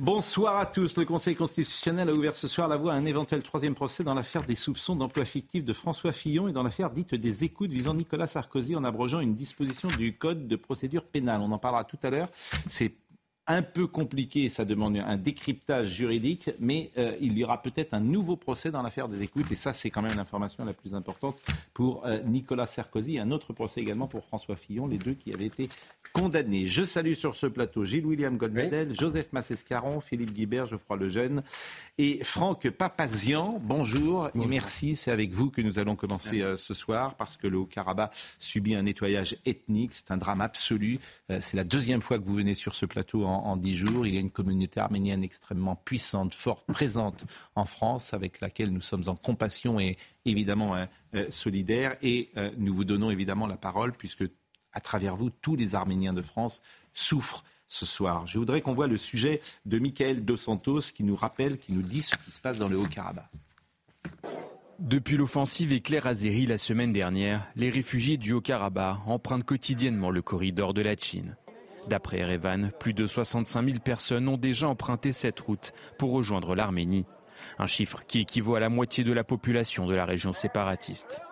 Bonsoir à tous. Le Conseil constitutionnel a ouvert ce soir la voie à un éventuel troisième procès dans l'affaire des soupçons d'emploi fictif de François Fillon et dans l'affaire dite des écoutes visant Nicolas Sarkozy en abrogeant une disposition du Code de procédure pénale. On en parlera tout à l'heure. C'est un peu compliqué, ça demande un décryptage juridique, mais euh, il y aura peut-être un nouveau procès dans l'affaire des écoutes, et ça c'est quand même l'information la plus importante pour euh, Nicolas Sarkozy, un autre procès également pour François Fillon, les deux qui avaient été condamnés. Je salue sur ce plateau Gilles-William Goldnadel, Joseph Massescaron, Philippe Guibert, Geoffroy Lejeune et Franck Papazian. Bonjour, et merci, c'est avec vous que nous allons commencer euh, ce soir, parce que le Haut-Karabakh subit un nettoyage ethnique, c'est un drame absolu. c'est la deuxième fois que vous venez sur ce plateau en en dix jours. Il y a une communauté arménienne extrêmement puissante, forte, présente en France, avec laquelle nous sommes en compassion et évidemment euh, euh, solidaires. Et euh, nous vous donnons évidemment la parole, puisque à travers vous, tous les Arméniens de France souffrent ce soir. Je voudrais qu'on voit le sujet de Michael Dos Santos qui nous rappelle, qui nous dit ce qui se passe dans le Haut-Karabakh. Depuis l'offensive éclair Azeri la semaine dernière, les réfugiés du Haut-Karabakh empruntent quotidiennement le corridor de la Chine. D'après Erevan, plus de 65 000 personnes ont déjà emprunté cette route pour rejoindre l'Arménie, un chiffre qui équivaut à la moitié de la population de la région séparatiste.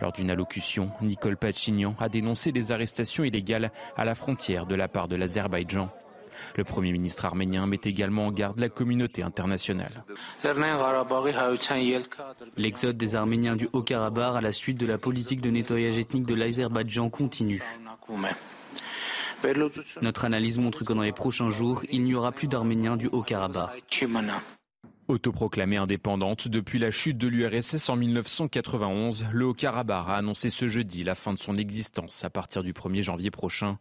Lors d'une allocution, Nicole Pachignan a dénoncé des arrestations illégales à la frontière de la part de l'Azerbaïdjan. Le Premier ministre arménien met également en garde la communauté internationale. L'exode des Arméniens du Haut-Karabakh à la suite de la politique de nettoyage ethnique de l'Azerbaïdjan continue. Notre analyse montre que dans les prochains jours, il n'y aura plus d'Arméniens du Haut-Karabakh. Autoproclamée indépendante depuis la chute de l'URSS en 1991, le Haut-Karabakh a annoncé ce jeudi la fin de son existence à partir du 1er janvier prochain.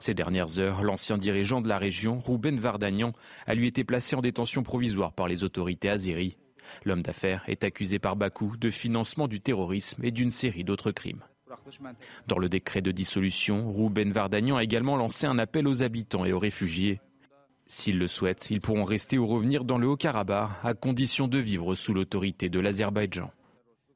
Ces dernières heures, l'ancien dirigeant de la région, Rouben Vardagnan, a lui été placé en détention provisoire par les autorités azéries. L'homme d'affaires est accusé par Bakou de financement du terrorisme et d'une série d'autres crimes. Dans le décret de dissolution, Rouben Vardagnan a également lancé un appel aux habitants et aux réfugiés. S'ils le souhaitent, ils pourront rester ou revenir dans le Haut-Karabakh à condition de vivre sous l'autorité de l'Azerbaïdjan.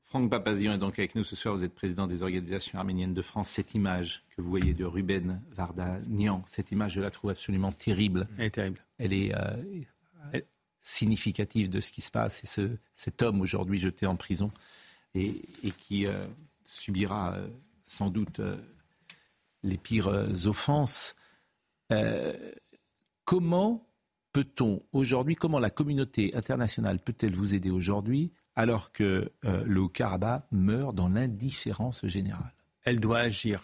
Franck Papazian est donc avec nous ce soir. Vous êtes président des organisations arméniennes de France. Cette image que vous voyez de Ruben Vardagnan, cette image, je la trouve absolument terrible. Elle est terrible. Elle est euh, significative de ce qui se passe. Et ce, cet homme aujourd'hui jeté en prison et, qui euh, subira euh, sans doute euh, les pires euh, offenses. comment peut-on aujourd'hui, comment la communauté internationale peut-elle vous aider aujourd'hui alors que le Haut-Karabakh meurt dans l'indifférence générale? Elle doit agir.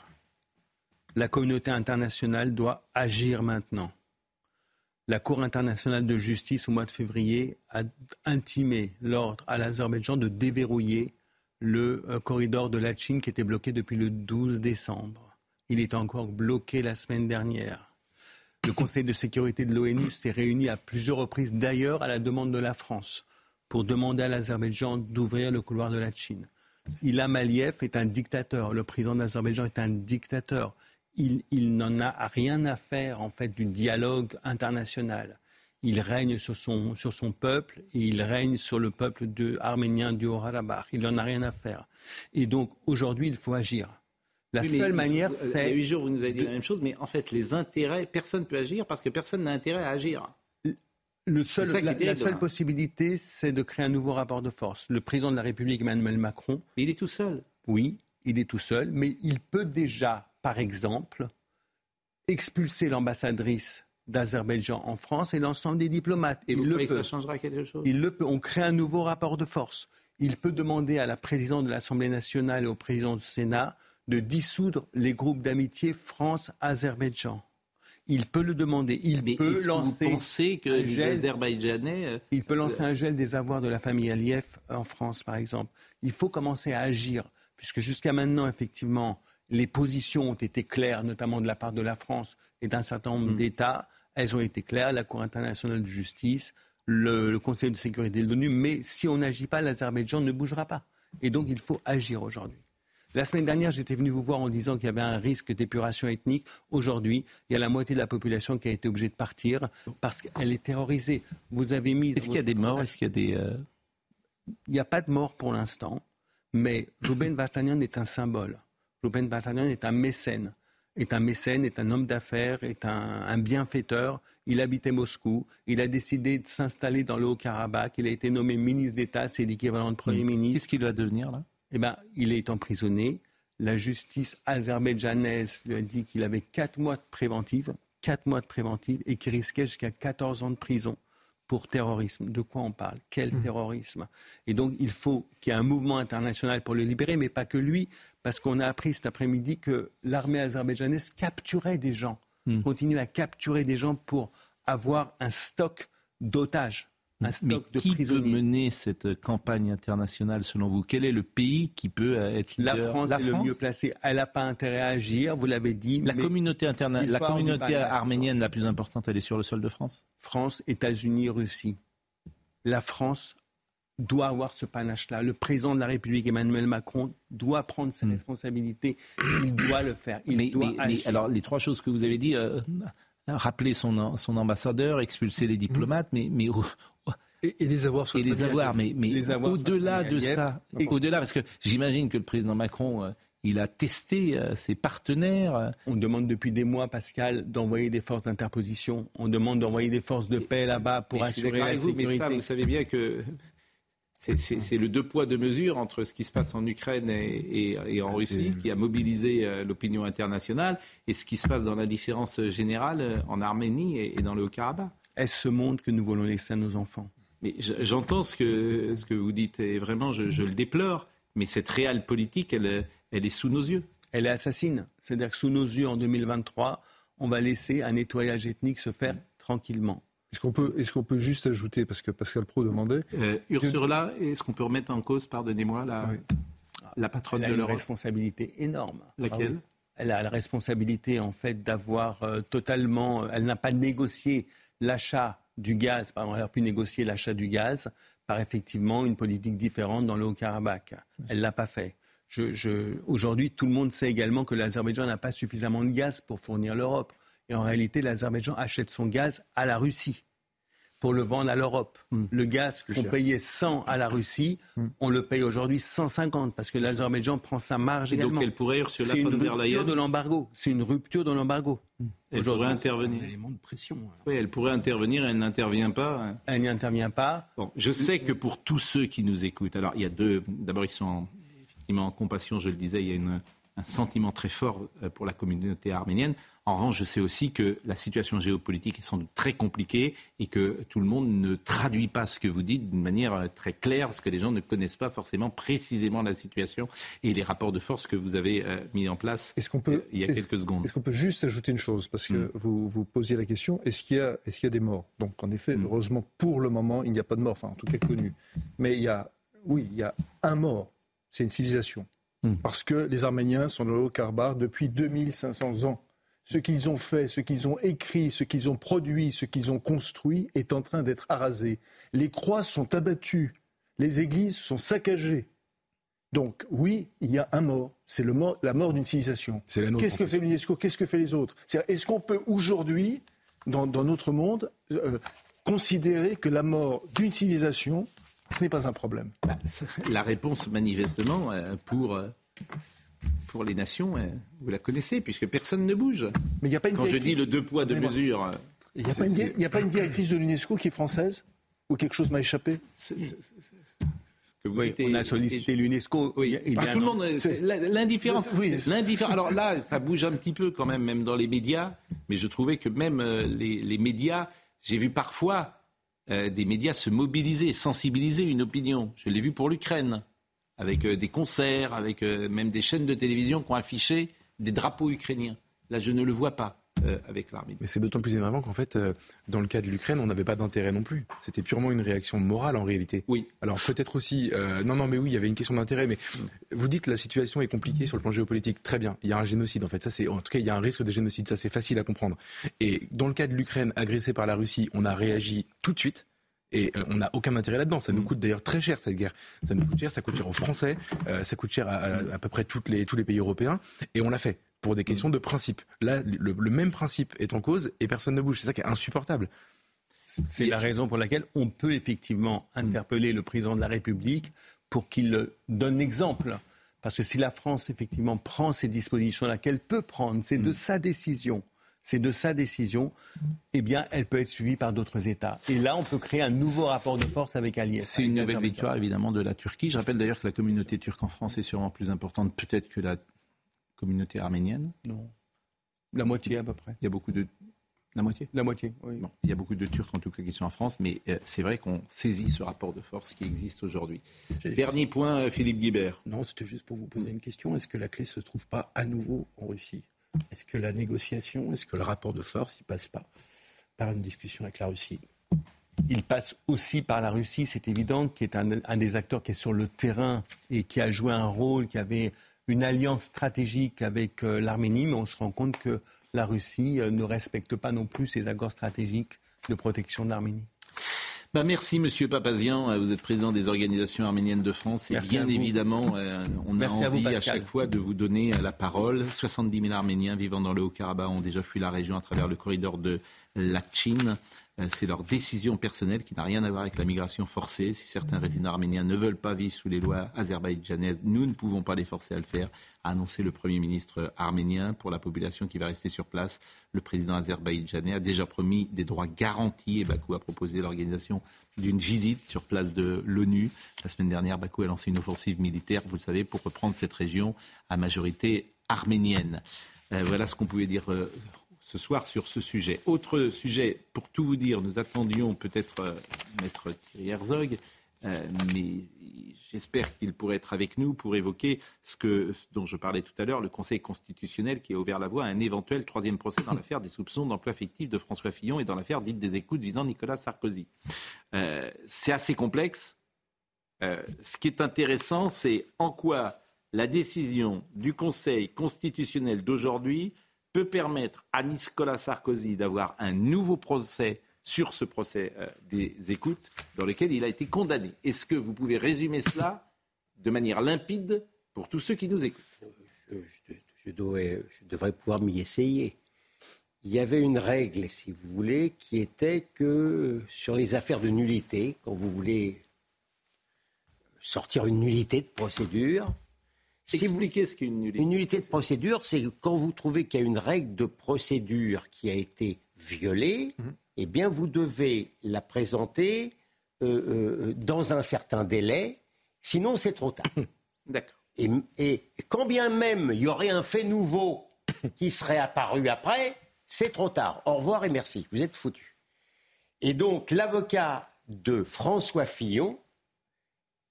La communauté internationale doit agir maintenant. La Cour internationale de justice au mois de février a intimé l'ordre à l'Azerbaïdjan de déverrouiller le euh, corridor de la Chine qui était bloqué depuis le 12 décembre. Il est encore bloqué la semaine dernière. Le Conseil de sécurité de l'ONU s'est réuni à plusieurs reprises, d'ailleurs à la demande de la France, pour demander à l'Azerbaïdjan d'ouvrir le couloir de la Chine. Ilham Aliyev est un dictateur. Le président d'Azerbaïdjan est un dictateur. Il, il n'en a rien à faire, en fait, du dialogue international il règne sur son, sur son peuple et il règne sur le peuple de, arménien du Haut-Karabakh. Il n'en a rien à faire. Et donc aujourd'hui, il faut agir. La seule manière, c'est. Il y a huit jours, vous nous avez dit la même chose, mais en fait, les intérêts, personne ne peut agir parce que personne n'a intérêt à agir. Le seul, la, seule possibilité, c'est de créer un nouveau rapport de force. Le président de la République, Emmanuel Macron. Mais il est tout seul. Oui, il est tout seul, mais il peut déjà, par exemple, expulser l'ambassadrice d'Azerbaïdjan en France et l'ensemble des diplomates. Et vous croyez que ça changera quelque chose? Il le peut. On crée un nouveau rapport de force. Il peut demander à la présidente de l'Assemblée nationale et au président du Sénat de dissoudre les groupes d'amitié France-Azerbaïdjan. Il peut le demander. Il peut lancer. Vous pensez que les Azerbaïdjanais. Euh, il peut lancer un gel des avoirs de la famille Aliyev en France, par exemple. Il faut commencer à agir, puisque jusqu'à maintenant, effectivement, les positions ont été claires, notamment de la part de la France et d'un certain nombre mm. d'États. Elles ont été claires, la Cour internationale de justice, le, Conseil de sécurité de l'ONU. Mais si on n'agit pas, l'Azerbaïdjan ne bougera pas. Et donc il faut agir aujourd'hui. La semaine dernière, j'étais venu vous voir en disant qu'il y avait un risque d'épuration ethnique. Aujourd'hui, il y a la moitié de la population qui a été obligée de partir parce qu'elle est terrorisée. Vous avez mis. Est-ce qu'il y a des morts? Est-ce qu'il y a des. Euh, il n'y a pas de morts pour l'instant, mais Ruben Vartanian est un symbole. Ruben Vartanian est un mécène. est un mécène, est un homme d'affaires, est un, bienfaiteur. Il habitait Moscou. Il a décidé de s'installer dans le Haut-Karabakh. Il a été nommé ministre d'État, c'est l'équivalent de Premier ministre. Qu'est-ce qu'il va devenir là? Eh bien, il est emprisonné. La justice azerbaïdjanaise lui a dit qu'il avait quatre mois de préventive, quatre mois de préventive, et qu'il risquait jusqu'à 14 ans de prison pour terrorisme. De quoi on parle Quel mmh. terrorisme Et donc, il faut qu'il y ait un mouvement international pour le libérer, mais pas que lui, parce qu'on a appris cet après-midi que l'armée azerbaïdjanaise capturait des gens, mmh. continue à capturer des gens pour avoir un stock d'otages un stock Mais qui peut mener cette campagne internationale selon vous? Quel est le pays qui peut être leader? La France est le mieux placé. Elle n'a pas intérêt à agir, vous l'avez dit. La communauté, la communauté arménienne la plus importante, elle est sur le sol de France? France, États-Unis, Russie. La France doit avoir ce panache-là. Le président de la République, Emmanuel Macron, doit prendre ses hmm. responsabilités. Il doit le faire. Il doit agir. alors, les trois choses que vous avez dit, euh, rappeler son, son ambassadeur, expulser les diplomates, mais, mais et, les avoir et les avoir, mais, mais au-delà de ça, au-delà, parce que j'imagine que le président Macron, euh, il a testé euh, ses partenaires. On demande depuis des mois, Pascal, d'envoyer des forces d'interposition. On demande d'envoyer des forces de paix là-bas pour assurer la sécurité. Mais ça, vous savez bien que c'est le deux poids, deux mesures entre ce qui se passe en Ukraine et, en Russie, qui a mobilisé euh, l'opinion internationale, et ce qui se passe dans l'indifférence générale en Arménie et, dans le Haut-Karabakh. Est-ce ce monde que nous voulons laisser à nos enfants? Mais j'entends ce que, ce que vous dites et vraiment je, le déplore, mais cette réelle politique, elle, elle est sous nos yeux. Elle est assassine. C'est-à-dire que sous nos yeux, en 2023, on va laisser un nettoyage ethnique se faire tranquillement. Est-ce qu'on peut, est peut juste ajouter, parce que Pascal Pro demandait. Euh, Ursula, est-ce qu'on peut remettre en cause, pardonnez-moi, la, la patronne de l'Europe Elle a une responsabilité énorme. Laquelle? Ah Elle a la responsabilité, en fait, d'avoir euh, totalement. Elle n'a pas négocié l'achat du gaz, par exemple, elle a pu négocier l'achat du gaz par effectivement une politique différente dans le Haut-Karabakh. Elle ne l'a pas fait. Aujourd'hui, tout le monde sait également que l'Azerbaïdjan n'a pas suffisamment de gaz pour fournir l'Europe. Et en réalité, l'Azerbaïdjan achète son gaz à la Russie pour le vendre à l'Europe. Hmm. Le gaz qu'on payait 100 à la Russie, hmm. on le paye aujourd'hui 150 parce que l'Azerbaïdjan prend sa marge également. Donc elle pourrait C'est une rupture de l'embargo. C'est une rupture de l'embargo. Hmm. Elle pourrait intervenir. Un élément de pression. Oui, elle pourrait intervenir. Elle n'intervient pas. Hein. Elle n'y intervient pas. Bon, je sais que pour tous ceux qui nous écoutent, alors il y a deux. D'abord, ils sont effectivement en compassion. Je le disais, il y a un sentiment très fort euh, pour la communauté arménienne. En revanche, je sais aussi que la situation géopolitique est sans doute très compliquée et que tout le monde ne traduit pas ce que vous dites d'une manière euh, très claire, parce que les gens ne connaissent pas forcément précisément la situation et les rapports de force que vous avez euh, mis en place euh, il y a quelques secondes. Est-ce qu'on peut juste ajouter une chose? Parce que mm. vous, vous posiez la question, est-ce qu'il y, a des morts? Donc en effet, mm. heureusement, pour le moment, il n'y a pas de mort, enfin en tout cas connu. Mais il y a, oui, il y a un mort. C'est une civilisation. Mm. Parce que les Arméniens sont dans le Haut-Karabakh depuis 2500 ans ce qu'ils ont fait, ce qu'ils ont écrit, ce qu'ils ont produit, ce qu'ils ont construit est en train d'être arasé. Les croix sont abattues, les églises sont saccagées. Donc oui, il y a un mort. C'est la mort d'une civilisation. Qu'est-ce que fait l'UNESCO? Qu'est-ce que fait les autres? Est-ce qu'on peut aujourd'hui, dans, notre monde, euh, considérer que la mort d'une civilisation, ce n'est pas un problème? Bah, La réponse, manifestement, euh, pour euh, pour les nations, hein, vous la connaissez, puisque personne ne bouge. Mais y a pas une Quand je dis le deux poids, deux mesures. Il n'y a, pas une directrice de l'UNESCO qui est française Ou quelque chose m'a échappé? Oui, on a sollicité l'UNESCO. Oui, ah, tout le monde. L'indifférence. L'indifférence. Alors là, ça bouge un petit peu quand même, même dans les médias. Mais je trouvais que même euh, les, médias, j'ai vu parfois euh, des médias se mobiliser, sensibiliser une opinion. Je l'ai vu pour l'Ukraine avec euh, des concerts, avec euh, même des chaînes de télévision qui ont affiché des drapeaux ukrainiens. Là, je ne le vois pas. Euh, avec l'armée. Mais c'est d'autant plus énervant qu'en fait, dans le cas de l'Ukraine, on n'avait pas d'intérêt non plus. C'était purement une réaction morale en réalité. Oui. Alors peut-être aussi, non, non, mais oui, il y avait une question d'intérêt. Mais vous dites la situation est compliquée sur le plan géopolitique. Très bien. Il y a un génocide en fait. Ça c'est, en tout cas, il y a un risque de génocide. Ça c'est facile à comprendre. Et dans le cas de l'Ukraine agressée par la Russie, on a réagi tout de suite. Et euh, on n'a aucun intérêt là-dedans. Ça nous mm. coûte d'ailleurs très cher cette guerre. Ça nous coûte cher, ça coûte cher aux Français, euh, ça coûte cher à, à, peu près toutes les, tous les pays européens. Et on l'a fait pour des questions de principe. Là, le, même principe est en cause et personne ne bouge. C'est ça qui est insupportable. C'est la raison pour laquelle on peut effectivement interpeller le président de la République pour qu'il donne l'exemple Parce que si la France, effectivement, prend ces dispositions-là, qu'elle peut prendre, c'est de mm. sa décision, c'est de sa décision, eh bien, elle peut être suivie par d'autres États. Et là, on peut créer un nouveau rapport de force avec Aliyev. C'est une nouvelle victoire, évidemment, de la Turquie. Je rappelle d'ailleurs que la communauté turque en France est sûrement plus importante, peut-être, que la communauté arménienne. Non. La moitié, à peu près. Il y a beaucoup de la moitié? La moitié, oui. il y a beaucoup de Turcs en tout cas qui sont en France, mais euh, c'est vrai qu'on saisit ce rapport de force qui existe aujourd'hui. Dernier point, euh, Philippe Guibert. Non, c'était juste pour vous poser une question. Est-ce que la clé ne se trouve pas à nouveau en Russie? Est-ce que la négociation, est-ce que le rapport de force, il passe pas par une discussion avec la Russie? Il passe aussi par la Russie, c'est évident, qui est un, des acteurs qui est sur le terrain et qui a joué un rôle, qui avait une alliance stratégique avec euh, l'Arménie, mais on se rend compte que la Russie euh, ne respecte pas non plus ses accords stratégiques de protection de l'Arménie. Bah merci Monsieur Papazian, euh, vous êtes président des organisations arméniennes de France et bien évidemment euh, on a envie à, chaque fois de vous donner la parole. 70 000 Arméniens vivant dans le Haut-Karabakh ont déjà fui la région à travers le corridor de la Chine. Euh, c'est leur décision personnelle qui n'a rien à voir avec la migration forcée. Si certains résidents arméniens ne veulent pas vivre sous les lois azerbaïdjanaises, nous ne pouvons pas les forcer à le faire, a annoncé le Premier ministre arménien. Pour la population qui va rester sur place, le président azerbaïdjanais a déjà promis des droits garantis et Bakou a proposé l'organisation d'une visite sur place de l'ONU. La semaine dernière, Bakou a lancé une offensive militaire, vous le savez, pour reprendre cette région à majorité arménienne. Euh, voilà ce qu'on pouvait dire euh, ce soir sur ce sujet. Autre sujet, pour tout vous dire, nous attendions peut-être euh, Maître Thierry Herzog, euh, mais j'espère qu'il pourrait être avec nous pour évoquer ce, dont je parlais tout à l'heure, le Conseil constitutionnel qui a ouvert la voie à un éventuel troisième procès dans l'affaire des soupçons d'emploi fictif de François Fillon et dans l'affaire dite des écoutes visant Nicolas Sarkozy. Euh, c'est assez complexe. ce qui est intéressant, c'est en quoi la décision du Conseil constitutionnel d'aujourd'hui peut permettre à Nicolas Sarkozy d'avoir un nouveau procès sur ce procès euh, des écoutes dans lequel il a été condamné. Est-ce que vous pouvez résumer cela de manière limpide pour tous ceux qui nous écoutent? Je, devrais pouvoir m'y essayer. Il y avait une règle, si vous voulez, qui était que sur les affaires de nullité, quand vous voulez sortir une nullité de procédure, vous... ce qu'est une nullité. Une nullité de procédure, c'est quand vous trouvez qu'il y a une règle de procédure qui a été violée, mhm. eh bien, vous devez la présenter euh, euh, dans un certain délai, sinon c'est trop tard. D'accord. Et, et, quand bien même il y aurait un fait nouveau qui serait apparu après, c'est trop tard. Au revoir et merci, vous êtes foutu. Et donc, l'avocat de François Fillon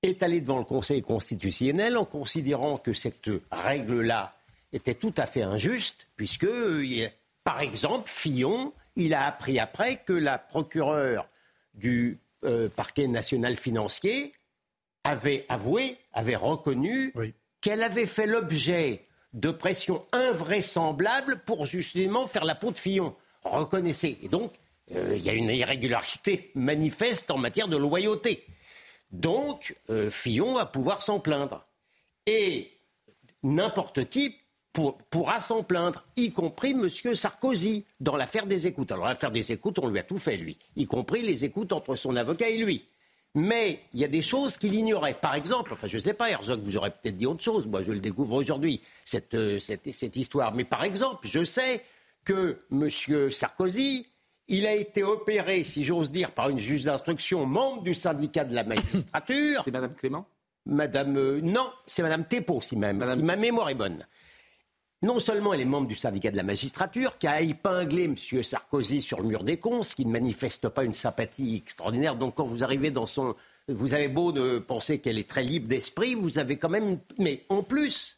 est allé devant le Conseil constitutionnel en considérant que cette règle-là était tout à fait injuste, puisque, par exemple, Fillon, il a appris après que la procureure du euh, parquet national financier avait avoué, avait reconnu qu'elle avait fait l'objet de pressions invraisemblables pour justement faire la peau de Fillon. Reconnaissez. Et donc, euh, il y a une irrégularité manifeste en matière de loyauté. Donc, euh, Fillon va pouvoir s'en plaindre. Et n'importe qui pourra s'en plaindre, y compris M. Sarkozy, dans l'affaire des écoutes. Alors, l'affaire des écoutes, on lui a tout fait, lui, y compris les écoutes entre son avocat et lui. Mais il y a des choses qu'il ignorait. Par exemple, enfin, je ne sais pas, Herzog, vous aurez peut-être dit autre chose. Moi, je le découvre aujourd'hui, cette, euh, cette histoire. Mais par exemple, je sais que M. Sarkozy il a été opéré, si j'ose dire, par une juge d'instruction, membre du syndicat de la magistrature. C'est Madame Clément? Madame. Euh, non, c'est Madame Thépeau, si même, si ma mémoire est bonne. Non seulement elle est membre du syndicat de la magistrature, qui a épinglé M. Sarkozy sur le mur des cons, ce qui ne manifeste pas une sympathie extraordinaire. Donc quand vous arrivez dans son. Vous avez beau de penser qu'elle est très libre d'esprit, vous avez quand même. Mais en plus,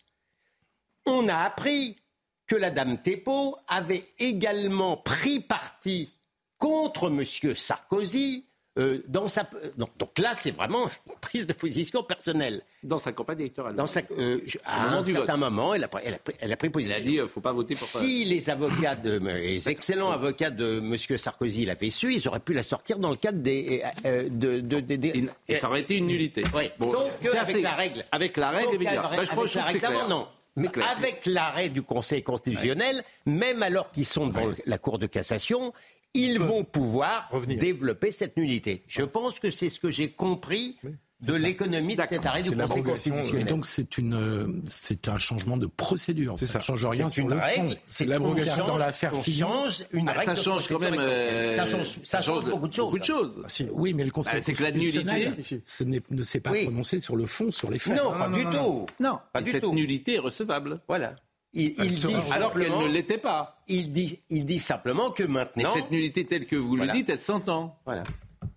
on a appris que la dame Thépeau avait également pris parti contre M. Sarkozy. Euh, dans sa, donc, là, c'est vraiment une prise de position personnelle. Dans sa campagne électorale. Dans sa, euh, à un certain moment, elle a, elle, a pris, elle a, pris, position. Elle a dit, euh, faut pas voter pour Si les avocats, de, les excellents avocats de M. Sarkozy l'avaient su, ils auraient pu la sortir dans le cadre des... de, de, et ça aurait été une nullité. Oui. Bon, donc, avec la règle. Avec la règle, évidemment. Bah, je crois que la règle, non. Mais avec l'arrêt du Conseil constitutionnel, même alors qu'ils sont devant la Cour de cassation, ils vont pouvoir développer cette nullité. Je pense que c'est ce que j'ai compris de l'économie de cet arrêt du C'est Conseil l'abrogation, Et constitutionnel. donc c'est une, euh, c'est un changement de procédure. C'est ça ça. ne change rien C'est sur le fond. c'est l'abrogation dans l'affaire on Fillon. change une Ah, règle ça change quand même. euh, ça change, ça change beaucoup de choses. Beaucoup de choses. Ah. Oui, mais le Conseil Bah, c'est que la constitutionnel nullité- ce n'est- ne s'est pas Oui. prononcé sur le fond, sur les faits. Non, pas du tout. Non, Pas et du cette tout. nullité est recevable. Voilà. Il, il dit Alors qu'elle ne l'était pas. il dit, il dit simplement que Et maintenant. cette nullité telle que vous Voilà. le dites, elle s'entend. Voilà.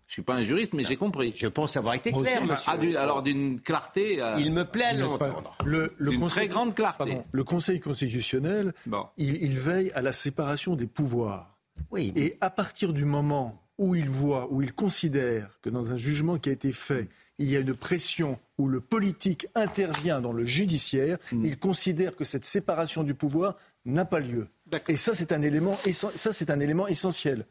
Je suis pas un juriste, mais j'ai compris. Je pense avoir été clair, aussi, monsieur. Ah, du- alors d'une clarté. euh, Il me plaît à l'entendre. Le, le D'une Conseil- très grande clarté. pardon, le Conseil constitutionnel, Bon. il, il veille à la séparation des pouvoirs. Oui, Et à partir du moment où il voit, où il considère que dans un jugement qui a été fait, il y a une pression où le politique intervient dans le judiciaire, Mm. il considère que cette séparation du pouvoir n'a pas lieu. Et ça, c'est un élément, essen- ça, c'est un élément essentiel.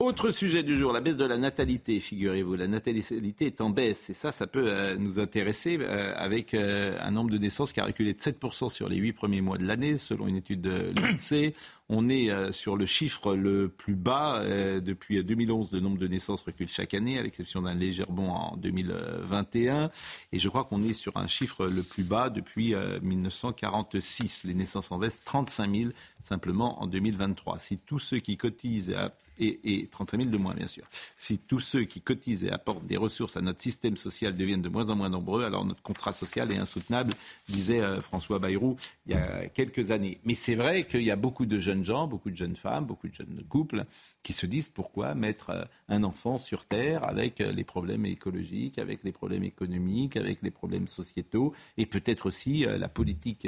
Autre sujet du jour, la baisse de la natalité, figurez-vous. La natalité est en baisse et ça, ça peut euh, nous intéresser euh, avec euh, un nombre de naissances qui a reculé de 7% sur les 8 premiers mois de l'année, selon une étude de l'INSEE. On est euh, sur le chiffre le plus bas euh, depuis 2011. Le nombre de naissances recule chaque année, à l'exception d'un léger rebond en 2021. Et je crois qu'on est sur un chiffre le plus bas depuis euh, 1946. Les naissances en baisse, 35 000 simplement en 2023. Si tous ceux qui cotisent et, et 35 000 de moins, bien sûr. Si tous ceux qui cotisent et apportent des ressources à notre système social deviennent de moins en moins nombreux, alors notre contrat social est insoutenable, disait euh, François Bayrou il y a quelques années. Mais c'est vrai qu'il y a beaucoup de jeunes gens, beaucoup de jeunes femmes, beaucoup de jeunes couples qui se disent pourquoi mettre euh, un enfant sur Terre avec euh, les problèmes écologiques, avec les problèmes économiques, avec les problèmes sociétaux et peut-être aussi euh, la politique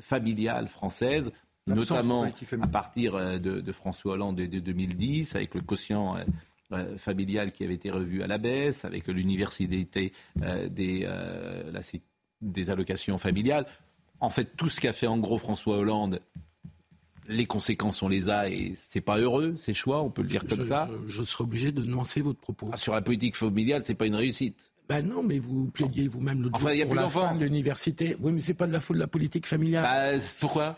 familiale française notamment à partir de, de François Hollande de, de 2010, avec le quotient euh, familial qui avait été revu à la baisse, avec euh, des, euh, sé- des allocations familiales. En fait, tout ce qu'a fait en gros François Hollande, les conséquences, on les a et c'est pas heureux, ces choix, on peut le dire comme je, ça. je- je serai obligé de nuancer votre propos. Ah, sur la politique familiale, c'est pas une réussite. Ben non, mais vous plaidiez vous-même l'autre Enfin, jour il y a pour plus la d'enfants. fin de l'université. Oui, mais c'est pas de la faute de la politique familiale. Bah, pourquoi?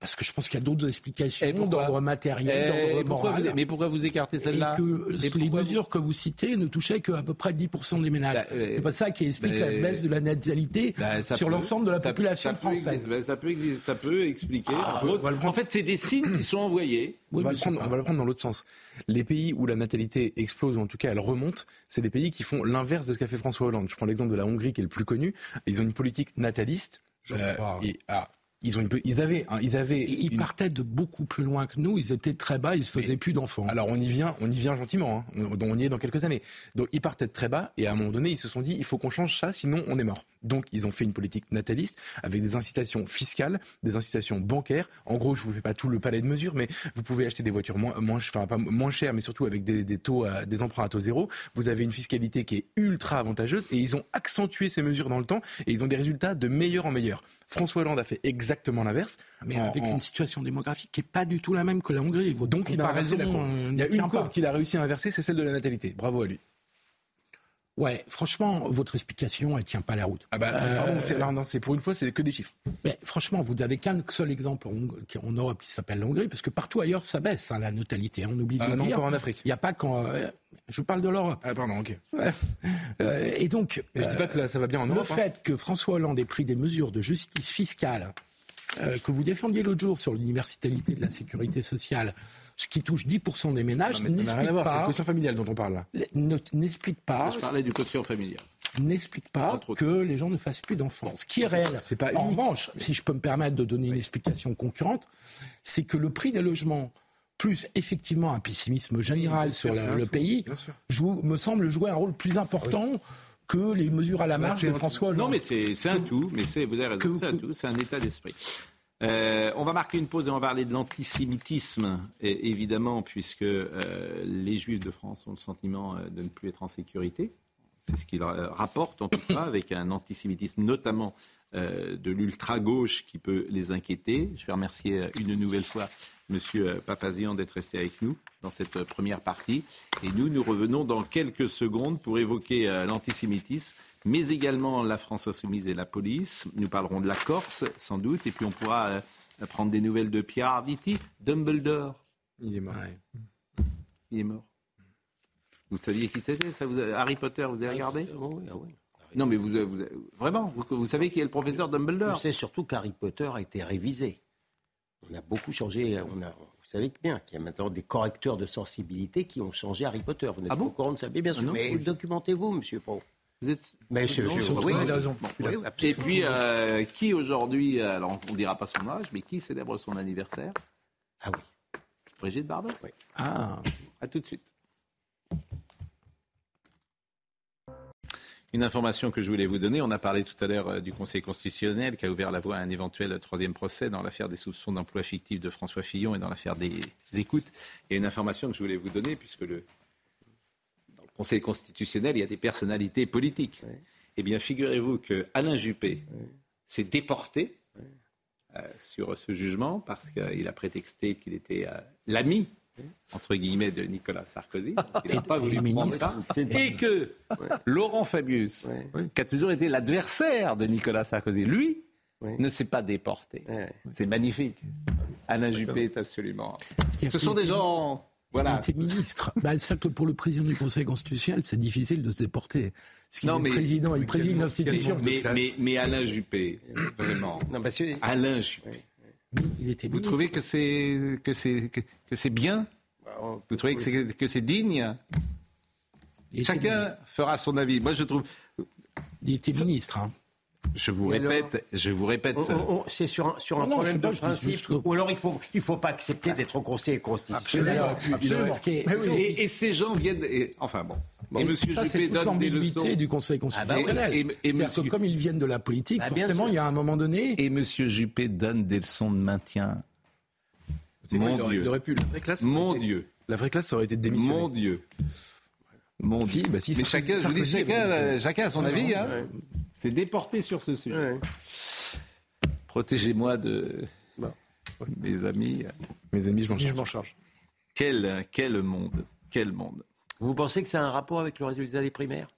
Parce que je pense qu'il y a d'autres explications d'ordre matériel, Eh, d'ordre moral. vous- Mais pourquoi vous écartez et celle-là que Et les pourquoi mesures que vous citez ne touchaient qu'à peu près 10% des ménages. Bah, euh, c'est pas ça qui explique la mais- baisse de la natalité ça sur l'ensemble de la population ça française. Ben, ça, peut, exi- ça peut expliquer. Ah, va le. En fait, c'est des signes qui sont envoyés. Oui, on, va le prendre, c'est on pas- va le prendre dans l'autre sens. Les pays où la natalité explose, ou en tout cas elle remonte, c'est des pays qui font l'inverse de ce qu'a fait François Hollande. Je prends l'exemple de la Hongrie qui est le plus connu. Ils ont une politique nataliste. Je sais pas. et, ah, ils, ont une, ils avaient, hein, ils avaient Ils une- partaient de beaucoup plus loin que nous, ils étaient très bas, ils se faisaient plus d'enfants. Alors on y vient, on y vient gentiment. Hein. On, on y est dans quelques années. Donc ils partaient de très bas et à un moment donné ils se sont dit il faut qu'on change ça sinon on est mort. Donc ils ont fait une politique nataliste avec des incitations fiscales, des incitations bancaires. En gros je vous fais pas tout le palais de mesures, mais vous pouvez acheter des voitures moins, moins, enfin, pas moins chères, mais surtout avec des, des taux, à- des emprunts à taux zéro. Vous avez une fiscalité qui est ultra avantageuse et ils ont accentué ces mesures dans le temps et ils ont des résultats de meilleur en meilleur. François Hollande a fait exactement l'inverse. Mais En- avec en- une situation démographique qui n'est pas du tout la même que la Hongrie. Votre donc il a inversé la comparaison, courbe. euh, Il y a une courbe qu'il a réussi à inverser, c'est celle de la natalité. Bravo à lui. Ouais, franchement, votre explication, elle tient pas la route. Ah bah, Euh, c'est, non, c'est pour une fois, c'est que des chiffres. Mais franchement, vous n'avez qu'un seul exemple en, Europe qui s'appelle l'Hongrie, parce que partout ailleurs, ça baisse, hein, la natalité. hein, on oublie de Ah le non, dire. pas en Afrique. Il n'y a pas quand... euh, je parle de l'Europe. Ah pardon, ok. Euh, et donc, Mais je dis pas que là, ça va bien en le Europe. hein. fait que François Hollande ait pris des mesures de justice fiscale euh, que vous défendiez l'autre jour sur l'universalité de la sécurité sociale, ce qui touche 10% des ménages, n'explique voir, c'est le pas, quotient familial dont on parle là. n'explique pas, Je parlais du quotient familial. n'explique pas Entre autres. que les gens ne fassent plus d'enfants. Ce qui est réel. C'est pas en unique. revanche, si je peux me permettre de donner une explication concurrente, c'est que le prix des logements plus effectivement un pessimisme général sur la- le tout, pays, joue- me semble jouer un rôle plus important que les mesures à la marge c'est de. François Hollande. Non, mais c'est un tout, mais c'est, vous avez raison, c'est un tout, c'est un état d'esprit. Euh, on va marquer une pause et on va parler de l'antisémitisme, évidemment, puisque euh, les Juifs de France ont le sentiment euh, de ne plus être en sécurité. C'est ce qu'ils rapportent, en tout cas, avec un antisémitisme notamment de l'ultra-gauche qui peut les inquiéter. Je vais remercier une nouvelle fois M. Papazian d'être resté avec nous dans cette première partie. Et nous, nous revenons dans quelques secondes pour évoquer l'antisémitisme, mais également la France insoumise et la police. Nous parlerons de la Corse, sans doute, et puis on pourra euh, prendre des nouvelles de Pierre Arditi. Dumbledore, Il est mort. Ouais. il est mort. Vous saviez qui c'était ça vous Harry Potter, vous avez regardé? Ah oui, ah oui. Non, mais vous, vous- vraiment, vous, vous savez qui est le professeur Dumbledore? Je sais surtout qu'Harry Potter a été révisé. On a beaucoup changé. On a, vous savez bien qu'il y a maintenant des correcteurs de sensibilité qui ont changé Harry Potter. Vous n'êtes Ah bon? pas au courant de ça Mais bien sûr. Ah non, mais oui. documentez-vous, monsieur Pro. Vous êtes Mais monsieur, Non, monsieur- surtout, oui, il a raison. oui, oui. Et puis, euh, qui aujourd'hui, alors on ne dira pas son âge, mais qui célèbre son anniversaire? Ah oui. Brigitte Bardot? Ah, À tout de suite. Une information que je voulais vous donner, on a parlé tout à l'heure euh, du Conseil constitutionnel qui a ouvert la voie à un éventuel troisième procès dans l'affaire des soupçons d'emploi fictif de François Fillon et dans l'affaire des écoutes. Il y a une information que je voulais vous donner puisque le Conseil constitutionnel, il y a des personnalités politiques. Eh bien, figurez-vous que Alain Juppé s'est déporté euh, sur ce jugement parce qu'il a prétexté qu'il était euh, l'ami entre guillemets de Nicolas Sarkozy. Donc, Il n'a pas voulu prendre ça. Et que Laurent Fabius, qui a toujours été l'adversaire de Nicolas Sarkozy, lui, Oui. ne s'est pas déporté. C'est magnifique. Alain Juppé est absolument. Ce sont des gens. Il était ministre. Bah, c'est que pour le président du Conseil constitutionnel, c'est difficile de se déporter. Parce Non, est mais- président, il préside l'institution. Mais, mais, mais Alain Juppé, vraiment. Non, parce que- Alain Juppé. Il était Vous ministre. trouvez que c'est que c'est que, que c'est bien? Vous trouvez que c'est que c'est digne? Chacun fera son avis. Moi, je trouve. Il était ministre. hein. Je vous Et alors répète, je vous répète. c'est sur un, sur un Non, non, problème de principe. que- Ou alors il faut, il faut pas accepter d'être au Conseil constitutionnel. Absolument. Qui est- Et, et ces gens viennent. et- enfin bon. Et Et Monsieur ça, c'est Juppé toute donne des l'ambiguïté leçons. du Conseil constitutionnel. Et- et- et C'est-à-dire monsieur- que comme ils viennent de la politique, Bah, forcément, il y a un moment donné, Et Monsieur Juppé donne des leçons de maintien. Quoi, Mon il, aurait, Dieu. il aurait pu. La vraie classe, Mon aurait été- Dieu. La vraie classe, ça aurait été de démissionner. Mon Dieu. Mon Si, Dieu. bah si, Mais chacun, je dis, chacun, euh, chacun a son avis. Hein. C'est déporté sur ce sujet. Protégez-moi de mes amis. Mes amis, je m'en charge. Quel, quel monde. Quel monde? Vous pensez que ça a un rapport avec le résultat des primaires?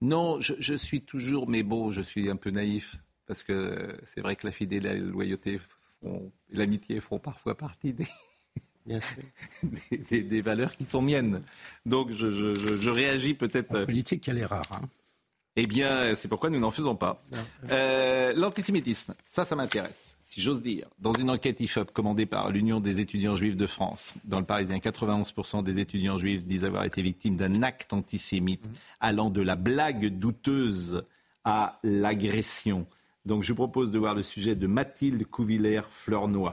Non, je, je suis toujours, mais bon, je suis un peu naïf. Parce que c'est vrai que la fidélité et la loyauté font- et l'amitié font parfois partie des, Bien sûr. des, des- des valeurs qui sont miennes. Donc je, je- je- je réagis peut-être. en politique, elle est rare. hein. Eh bien, c'est pourquoi nous n'en faisons pas. Euh, L'antisémitisme, ça, ça m'intéresse, si j'ose dire. Dans une enquête IFOP commandée par l'Union des étudiants juifs de France, dans le Parisien, 91% des étudiants juifs disent avoir été victimes d'un acte antisémite allant de la blague douteuse à l'agression. Donc, je vous propose de voir le sujet de Mathilde Couvillère-Fleurnoy.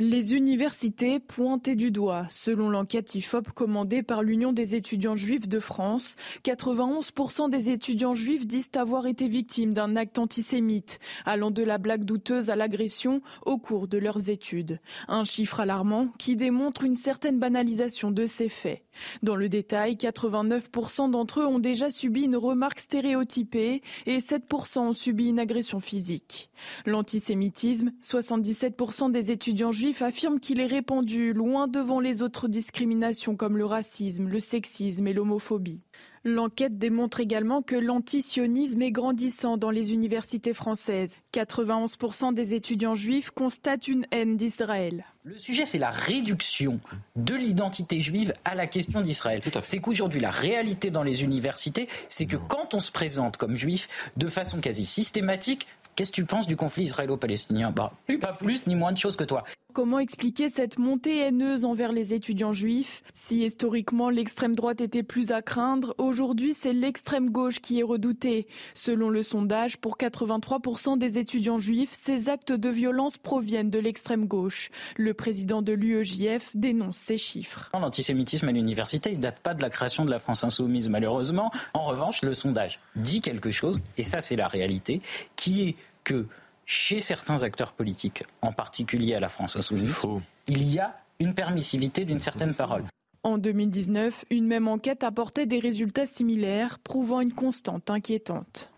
Les universités pointées du doigt. Selon l'enquête IFOP commandée par l'Union des étudiants juifs de France, 91% des étudiants juifs disent avoir été victimes d'un acte antisémite, allant de la blague douteuse à l'agression au cours de leurs études. Un chiffre alarmant qui démontre une certaine banalisation de ces faits. Dans le détail, 89% d'entre eux ont déjà subi une remarque stéréotypée et 7% ont subi une agression physique. L'antisémitisme, 77% des étudiants juifs affirment qu'il est répandu loin devant les autres discriminations comme le racisme, le sexisme et l'homophobie. L'enquête démontre également que l'antisionisme est grandissant dans les universités françaises. 91% des étudiants juifs constatent une haine d'Israël. Le sujet, c'est la réduction de l'identité juive à la question d'Israël. C'est qu'aujourd'hui, la réalité dans les universités, c'est que quand on se présente comme juif de façon quasi systématique, qu'est-ce que tu penses du conflit israélo-palestinien? Bah, pas plus ni moins de choses que toi. Comment expliquer cette montée haineuse envers les étudiants juifs? Si historiquement l'extrême droite était plus à craindre, aujourd'hui c'est l'extrême gauche qui est redoutée. Selon le sondage, pour 83% des étudiants juifs, ces actes de violence proviennent de l'extrême gauche. Le président de l'UEJF dénonce ces chiffres. L'antisémitisme à l'université, il date pas de la création de la France insoumise, malheureusement. En revanche, le sondage dit quelque chose, et ça c'est la réalité, qui est que chez certains acteurs politiques, en particulier à la France insoumise, il y a une permissivité d'une certaine parole. En 2019, une même enquête apportait des résultats similaires, prouvant une constante inquiétante.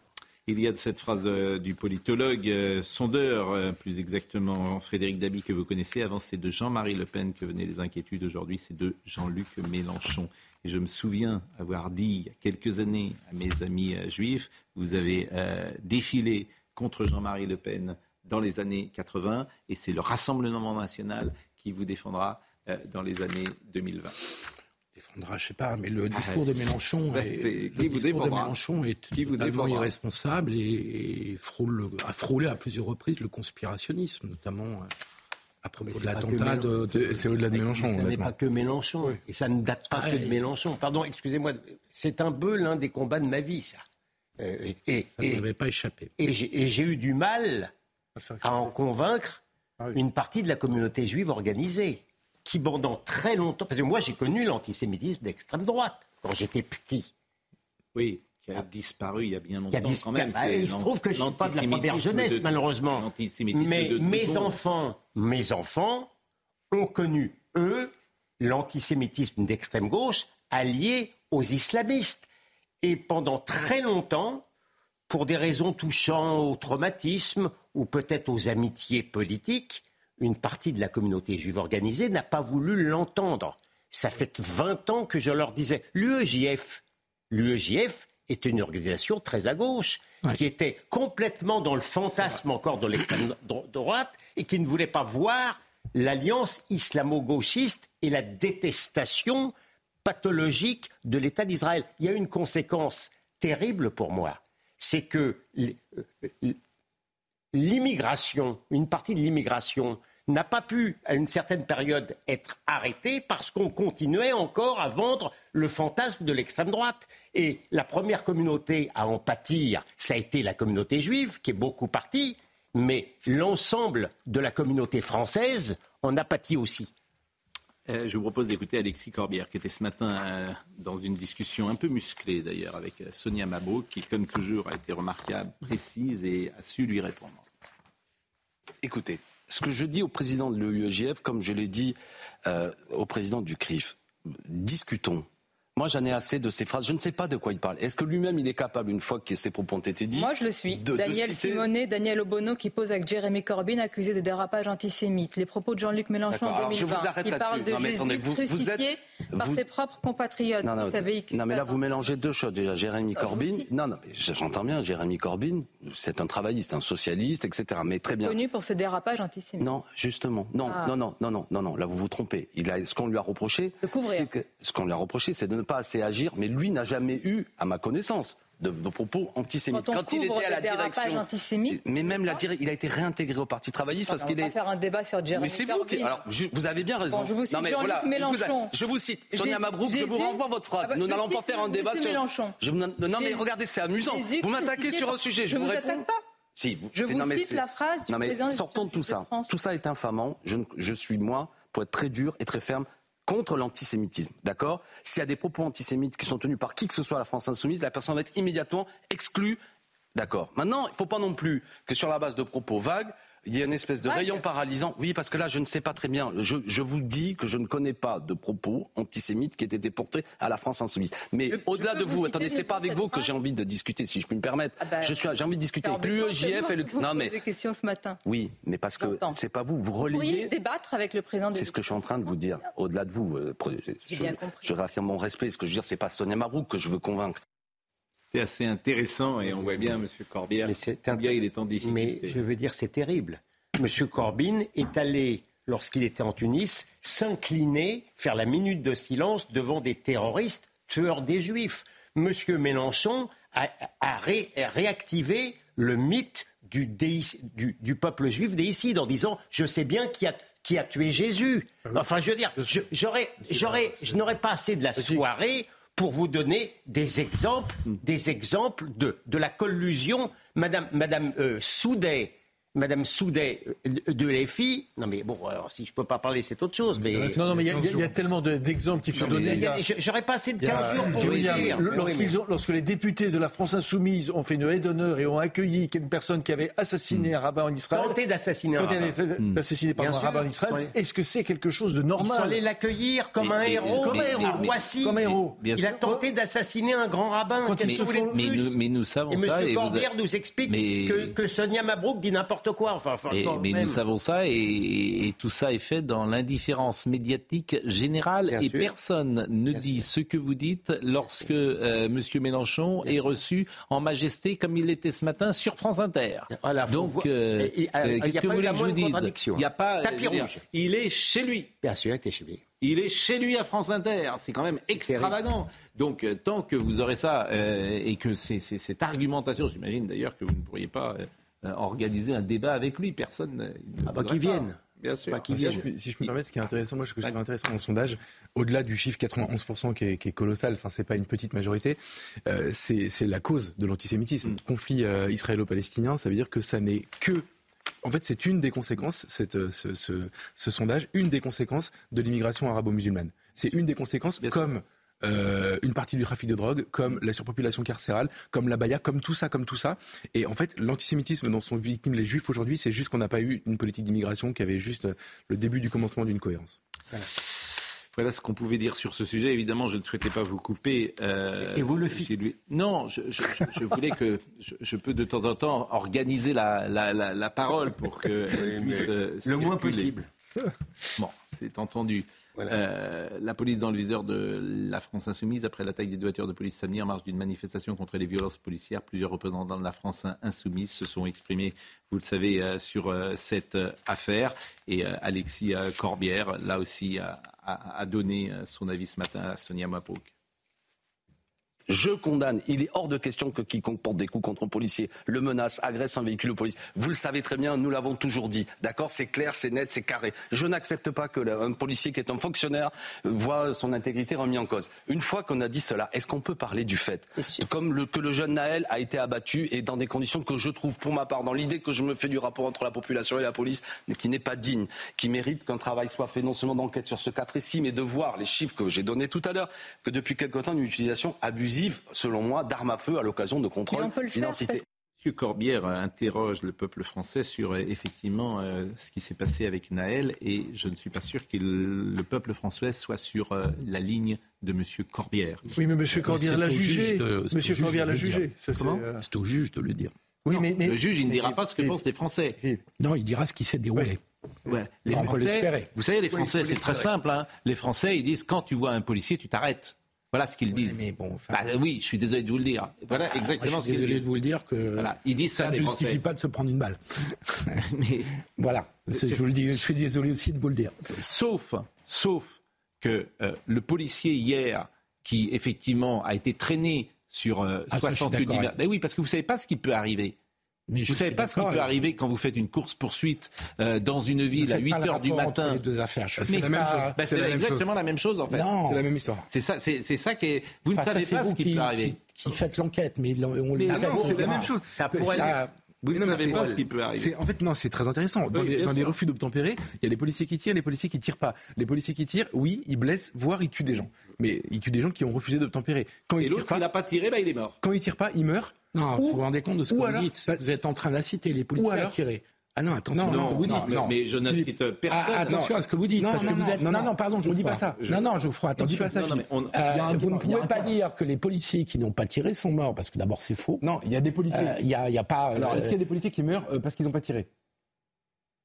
Il y a de cette phrase euh, du politologue euh, sondeur, euh, plus exactement Frédéric Dabi que vous connaissez. Avant, c'est de Jean-Marie Le Pen que venaient les inquiétudes. Aujourd'hui, c'est de Jean-Luc Mélenchon. Et je me souviens avoir dit il y a quelques années à mes amis euh, juifs, vous avez euh, défilé contre Jean-Marie Le Pen dans les années 80 et c'est le Rassemblement national qui vous défendra euh, dans les années 2020 défendra, je sais pas, mais le discours de Mélenchon Ben, est, qui vous discours de Mélenchon est Qui vous totalement défendra irresponsable et, et frôle, a frôlé à plusieurs reprises le conspirationnisme, notamment euh, à propos de c'est pas que l'attentat de, de- C'est c'est au-delà de Mélenchon. Mais ça n'est pas que Mélenchon. Et ça ne date pas Ah, que de Mélenchon. Pardon, excusez-moi. C'est un peu l'un des combats de ma vie, ça. Euh, et et, ça ne m'avait pas échappé. et j'ai eu du mal à en convaincre Ah oui. une partie de la communauté juive organisée, qui pendant très longtemps, parce que moi j'ai connu l'antisémitisme d'extrême droite quand j'étais petit. Oui, qui a disparu il y a bien longtemps Qui a dis- quand même. c'est il se trouve que je suis pas de la première jeunesse, de- malheureusement. Mais de mes enfants, mes enfants ont connu, eux, l'antisémitisme d'extrême gauche allié aux islamistes. Et pendant très longtemps, pour des raisons touchant au traumatisme ou peut-être aux amitiés politiques, une partie de la communauté juive organisée n'a pas voulu l'entendre. Ça fait 20 ans que je leur disais, l'UEJF, l'UEJF est une organisation très à gauche, Ouais. qui était complètement dans le fantasme encore de l'extrême dro- droite et qui ne voulait pas voir l'alliance islamo-gauchiste et la détestation pathologique de l'État d'Israël. Il y a une conséquence terrible pour moi, c'est que euh, l'immigration, une partie de l'immigration, n'a pas pu, à une certaine période, être arrêtée parce qu'on continuait encore à vendre le fantasme de l'extrême droite. Et la première communauté à en pâtir, ça a été la communauté juive, qui est beaucoup partie, mais l'ensemble de la communauté française en a pâti aussi. Euh, je vous propose d'écouter Alexis Corbière, qui était ce matin euh, dans une discussion un peu musclée d'ailleurs avec euh, Sonia Mabot, qui, comme toujours, a été remarquable, précise et a su lui répondre. Écoutez, ce que je dis au président de l'UEJF, comme je l'ai dit au président du CRIF, discutons. Moi, j'en ai assez de ces phrases. Je ne sais pas de quoi il parle. Est-ce que lui-même, il est capable, une fois que ces propos ont été dits Moi, je le suis. de- de Daniel citer- Simonet, Daniel Obono qui pose avec Jérémy Corbyn, accusé de dérapage antisémite. Les propos de Jean-Luc Mélenchon en Alors, je 2020, vous arrête qui parle de Non, mais Jésus attendez, vous- vous crucifié êtes- par vous- ses propres compatriotes. Non, non, savaient- non, mais là, vous mélangez deux choses. Déjà, Jérémy vous Corbyn. Non, non, j'entends bien, Jérémy Corbyn, c'est un travailliste, un socialiste, etc. Mais très bien. connu pour ce dérapage antisémite. Non, justement. Non, Ah. non, non, non, non, non, non. Là, vous vous trompez. Il a, ce qu'on lui a reproché, De couvrir. que, ce qu'on lui a reproché, c'est de ne pas assez agir. Mais lui n'a jamais eu, à ma connaissance, de, de propos antisémites. Quand on il était à la direction, mais même la il a été réintégré au Parti travailliste parce on qu'il va est. pas faire un débat sur Jérémy Mais c'est vous qui. Alors, je- vous avez bien raison. Bon, je vous cite non, mais voilà, Mélenchon. Je vous cite Sonia Mabrouk. Je vous renvoie votre phrase. Ah bah, Nous n'allons pas faire un débat sur. Mélenchon. Je non, mais regardez, c'est amusant. Vous m'attaquez sur un sujet. Je, Je vous vous réponds. attaque pas. Si, vous, Je vous non, mais cite la phrase du non, mais sortons de tout ça. Tout ça est infamant. Je suis, moi, pour être très dur et très ferme, contre l'antisémitisme. D'accord? S'il y a des propos antisémites qui sont tenus par qui que ce soit la France insoumise, la personne va être immédiatement exclue. D'accord? Maintenant, il ne faut pas non plus que sur la base de propos vagues, il y ait une espèce de rayon paralysant. Oui, parce que là, je ne sais pas très bien. Je, je vous dis que je ne connais pas de propos antisémites qui aient été portés à la France insoumise. Mais au-delà de vous vous, attendez, c'est pas avec vous que j'ai envie de discuter, si je puis me permettre. Ah bah, je suis, j'ai envie de discuter avec l'UEJF et le. vous Non, mais pose des questions ce matin. oui, mais parce que c'est pas vous, vous Vous relayez. débattre avec le président de C'est ce que je suis en train de vous dire. Au-delà de vous, euh, je réaffirme mon respect. Ce que je veux dire, c'est pas Sonia Mabrouk que je veux convaincre. C'était assez intéressant et on voit bien, M. Corbière, Mais c'est un- combien il est en difficulté. Mais je veux dire, c'est terrible. Monsieur Corbyn est allé, lorsqu'il était en Tunis, s'incliner, faire la minute de silence devant des terroristes tueurs des Juifs. Monsieur Mélenchon a, a ré- a réactivé le mythe du, déic- du- du peuple juif déicide en disant Je sais bien qui a, qui a tué Jésus. Enfin, je veux dire, j'aurais, je n'aurais pas assez de la soirée pour vous donner des exemples, des exemples de, la collusion. Madame, Madame euh, Madame Soudet euh, de l'EFI, non mais bon, alors si je peux pas parler, c'est autre chose. Mais Non, non, mais il y a- y, y tellement de- d'exemples qu'il faut donner. j'aurais pas assez de il y a- 15 jours pour dire, dire. le- ont- lorsque les députés de la France insoumise ont fait une haie d'honneur et ont accueilli une personne qui avait assassiné un rabbin en Israël, Tenté d'assassiner un rabbin. d'assassiner par un rabbin en Israël, est-ce que c'est quelque chose de Ils sont normal allés l'accueillir comme un héros. comme un héros. Comme un Il a tenté d'assassiner un grand rabbin. De mais, plus nous, mais nous savons Et ça. M. et vous Corbière nous explique que Sonia Mabrouk dit n'importe n'importe quoi. Enfin, enfin, Et- quand mais même. nous savons ça et, et tout ça est fait dans l'indifférence médiatique générale Bien et sûr. personne ne dit ce que vous dites lorsque euh, Monsieur Mélenchon est reçu en majesté comme il l'était ce matin sur France Inter. Voilà, Donc euh, euh, euh, il qu'est-ce que pas vous voulez que je vous dise. Il y a pas Tapis dire, rouge. Il est chez lui. Bien sûr, t'es chez lui. Il est chez lui à France Inter. C'est quand même extravagant. Donc, tant que vous aurez ça euh, et que c'est cette argumentation, j'imagine d'ailleurs que vous ne pourriez pas organiser un débat avec lui. Personne. euh, Ah bah pas. viennent. Bien sûr. Bah, Si je, si peux me permettre, ce qui est intéressant, moi, ce que je trouve intéressant dans le sondage, au-delà du chiffre 91% qui est, qui est colossal, enfin, c'est pas une petite majorité, euh, c'est la cause de l'antisémitisme. Conflit euh, israélo-palestinien, ça veut dire que ça n'est que en fait, c'est une des conséquences, cette, euh, ce, ce- ce sondage, une des conséquences de l'immigration arabo-musulmane. C'est une des conséquences, comme euh, une partie du trafic de drogue, comme la surpopulation carcérale, comme la baya, comme tout ça, comme tout ça. Et en fait, l'antisémitisme dont sont victimes les juifs aujourd'hui, c'est juste qu'on n'a pas eu une politique d'immigration qui avait juste euh, le début du commencement d'une cohérence. Voilà ce qu'on pouvait dire sur ce sujet. Évidemment, je ne souhaitais pas vous couper. euh, Et vous le lui. Non, je, je- voulais que je, je peux de temps en temps organiser la, la, la, la parole pour que puisse, euh, Le moins possible. Bon, c'est entendu. Euh, la police dans le viseur de la France insoumise après l'attaque des deux de police samedi en marge d'une manifestation contre les violences policières. Plusieurs représentants de la France insoumise se sont exprimés, vous le savez, euh, sur euh, cette affaire. Et Alexis Corbière, là aussi, a, a- donné son avis ce matin à Sonia Mapok. Je condamne. Il est hors de question que quiconque porte des coups contre un policier, le menace, agresse un véhicule de police. Vous le savez très bien, nous l'avons toujours dit. D'accord? C'est clair, c'est net, c'est carré. Je n'accepte pas que un policier qui est un fonctionnaire voit son intégrité remis en cause. Une fois qu'on a dit cela, est-ce qu'on peut parler du fait? Comme le, que le jeune Naël a été abattu et dans des conditions que je trouve, pour ma part, dans l'idée que je me fais du rapport entre la population et la police, mais qui n'est pas digne, qui mérite qu'un travail soit fait non seulement d'enquête sur ce cas précis, mais de voir les chiffres que j'ai donnés tout à l'heure, que depuis quelque temps, une utilisation abusive, selon moi, d'armes à feu à l'occasion de contrôles d'identité. Monsieur Corbière euh, interroge le peuple français sur euh, effectivement euh, ce qui s'est passé avec Naël et je ne suis pas sûr que le peuple français soit sur euh, la ligne de Monsieur Corbière. Oui, mais Monsieur Corbière l'a jugé. juge Corbière l'a jugé. Ça, c'est, Comment euh, C'est au juge de le dire. Oui, mais, mais- le juge, il ne dira mais- pas ce que mais- pensent les Français. Non, il dira ce qui s'est déroulé. Ouais, les On peut Français, l'espérer. vous savez, les Français, c'est très simple. hein. Les Français, ils disent quand tu vois un policier, tu t'arrêtes. Voilà ce qu'ils disent. mais bon, enfin- Bah, oui, je suis désolé de vous le dire. Voilà Ah, exactement moi, je suis désolé disent. de vous le dire que Voilà, ils disent ça, ça ne justifie Français. pas de se prendre une balle. Mais- Voilà, je vous le dis, je suis désolé aussi de vous le dire. Sauf, sauf que euh, le policier hier, qui effectivement a été traîné sur euh, Ah, ça, je suis 60 d'accord divers- avec- Ben oui, parce que vous savez pas ce qui peut arriver. Mais je vous savez suis pas ce qui peut arriver quand vous faites une course poursuite dans une ville à faites 8 pas le heures du matin. les deux affaires. Je Mais sais c'est pas- bah, exactement chose. la même chose en fait. C'est la même histoire. C'est ça, c'est ça qui est. Vous Enfin, ne savez pas ce qui, qui, peut arriver. qui, qui faites l'enquête, mais on, on Mais le ah non, c'est la même chose. Ça pourrait Là, Vous ne Non, mais savez c'est- pas ce qui peut arriver. C'est en fait non, c'est très intéressant. Dans, Oui, les, dans refus d'obtempérer, il y a les policiers qui tirent, les policiers qui tirent pas. Les policiers qui tirent, oui, ils blessent, voire ils tuent des gens. Mais ils tuent des gens qui ont refusé d'obtempérer. Quand Et ils tirent l'autre, pas, il n'a pas tiré, bah, il est mort. quand ils tirent pas, ils meurent. Non, Ou- vous vous rendez compte de ce que ou vous alors- dites. Vous êtes en train d'inciter les policiers alors- à tirer. Ah non, attention. Non, à ce non, que vous non, dites. non. Mais je n'incite Ah, personne. attention à ce que vous dites, Non, parce non, que vous non, êtes. non, Non, non. non, pardon, On dit Geoffroy. pas ça. Non, non, Geoffroy, On dit attention. pas ça. Mais on- Euh, vous ne pouvez pas dire que les policiers qui n'ont pas tiré sont morts, parce que d'abord c'est faux. Non, il y a des policiers. Euh, Il y, a, il y a pas. Alors, est-ce euh, qu'il y a des policiers qui meurent parce qu'ils n'ont pas tiré?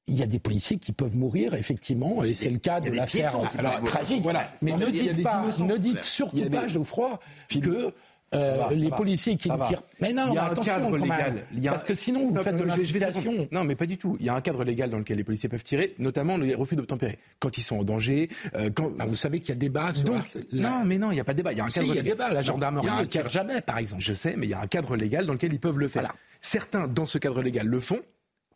Il y a des policiers qui peuvent mourir, effectivement, et c'est le cas de l'affaire tragique. Voilà. Mais ne dites pas, ne dites surtout pas, Geoffroy, que euh, va, les va. policiers qui ne tirent. Mais non, Il y a un cadre légal. Il y a un- Parce que sinon, vous faites de l'incitation. Non, mais pas du tout. Il y a un cadre légal dans lequel les policiers peuvent tirer, notamment les refus d'obtempérer. Quand ils sont en danger, euh, quand. Ah, vous savez qu'il y a débat sur Donc, la- non, mais non, il n'y a pas de débat. Il y a un Si, cadre il y a légal. débat. La gendarmerie ne tire jamais, par exemple. Je sais, mais il y a un cadre légal dans lequel ils peuvent le faire. Voilà. Certains, dans ce cadre légal, le font.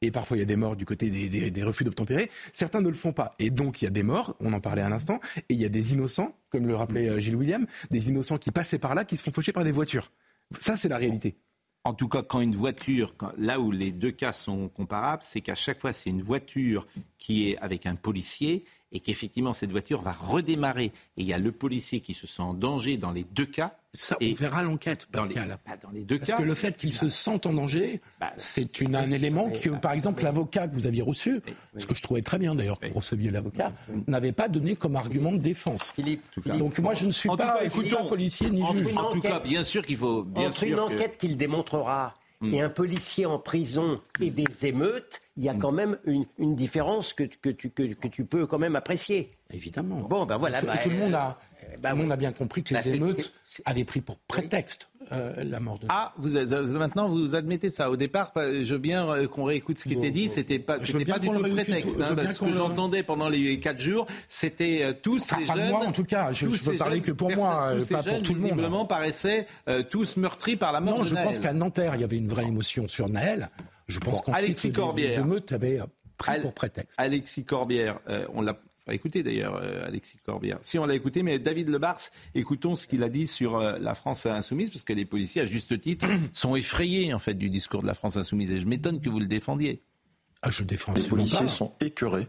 Et parfois, il y a des morts du côté des, refus d'obtempérer. Certains ne le font pas. Et donc, il y a des morts, on en parlait à l'instant. Et il y a des innocents, comme le rappelait euh, Gilles William, des innocents qui passaient par là, qui se font faucher par des voitures. Ça, c'est la réalité. En tout cas, quand une voiture, là où les deux cas sont comparables, c'est qu'à chaque fois, c'est une voiture qui est avec un policier et qu'effectivement, cette voiture va redémarrer. Et il y a le policier qui se sent en danger dans les deux cas. Ça, on Et verra l'enquête, dans les, Pascal. bah, dans les deux Parce cas. que le fait qu'ils se sentent en danger, Bah, c'est un élément que, par exemple, l'avocat que vous aviez reçu, ce que je trouvais très bien d'ailleurs que vous receviez l'avocat, n'avait pas donné comme argument de défense. Philippe, Donc moi, je ne suis En pas, cas, je suis écoutons, pas policier ni juge. En tout cas, bien sûr qu'il faut. Bien Entre sûr une enquête qu'il démontrera. Et un policier en prison et des émeutes, il y a quand même une, une différence que, que, tu, que, que tu peux quand même apprécier. Évidemment. Bon, ben voilà. Tout, bah, tout le monde a, euh, bah, le monde a bien compris que Bah, les émeutes avaient pris pour prétexte euh, la mort de. Ah, vous, maintenant vous admettez ça. Au départ, je veux bien euh, qu'on réécoute ce qui était dit. C'était pas, c'était pas du tout prétexte. hein, parce qu'on que j'entendais pendant les quatre jours, c'était euh, tous Enfin, les pas jeunes. moi, en tout cas. Je- je peux parler jeunes que pour moi, tous ces pas pour tout le monde. Visiblement, paraissaient euh, tous meurtris par la mort Non, de je Naël. pense qu'à Nanterre, il y avait une vraie émotion sur Naël. Je pense Bon, qu'ensuite, Alexis les- Corbière. les émeutes avaient pris Al- pour prétexte. Alexis Corbière, euh, on l'a pas écouté d'ailleurs, euh, Alexis Corbière. Si on l'a écouté, mais David Lebars, écoutons ce qu'il a dit sur euh, la France insoumise, parce que les policiers, à juste titre, sont effrayés en fait du discours de la France insoumise. Et je m'étonne que vous le défendiez. Ah, je défends Les policiers pas. sont écœurés,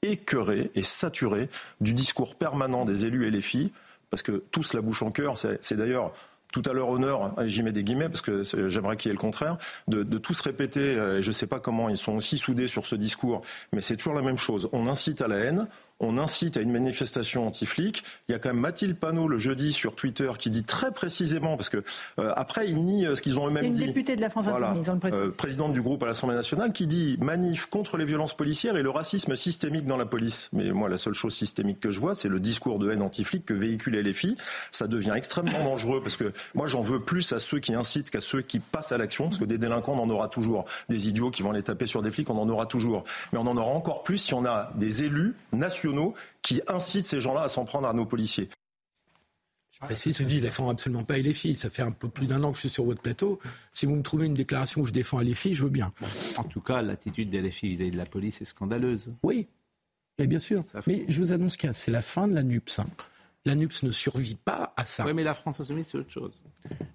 écœurés et saturés du discours permanent des élus et les filles, parce que tous la bouche en cœur, c'est d'ailleurs tout à leur honneur, et j'y mets des guillemets parce que j'aimerais qu'il y ait le contraire, de, de tous répéter, euh, et je ne sais pas comment ils sont aussi soudés sur ce discours, mais c'est toujours la même chose. On incite à la haine, on incite à une manifestation anti-flic. Il y a quand même Mathilde Panot le jeudi sur Twitter qui dit très précisément, parce que euh, après ils nient euh, ce qu'ils ont C'est eux-mêmes une dit. députée de la France Voilà. Insoumise, on le précise. Euh, présidente du groupe à l'Assemblée nationale, qui dit manif contre les violences policières et le racisme systémique dans la police. Mais moi, la seule chose systémique que je vois, c'est le discours de haine anti-flic que véhiculent les filles. Ça devient extrêmement dangereux parce que moi, j'en veux plus à ceux qui incitent qu'à ceux qui passent à l'action, parce que des délinquants, on en aura toujours. Des idiots qui vont les taper sur des flics, on en aura toujours. Mais on en aura encore plus si on a des élus nationaux qui incitent ces gens-là à s'en prendre à nos policiers. Je précise, je dis, je défends absolument pas les filles. Ça fait un peu plus d'un an que je suis sur votre plateau. Si vous me trouvez une déclaration où je défends les filles, je veux bien. En tout cas, l'attitude des LFI vis-à-vis de la police est scandaleuse. Oui, et bien sûr. Mais je vous annonce qu'il y a- c'est la fin de la NUPS. hein. La NUPS ne survit pas à ça. Oui, mais la France insoumise, c'est autre chose.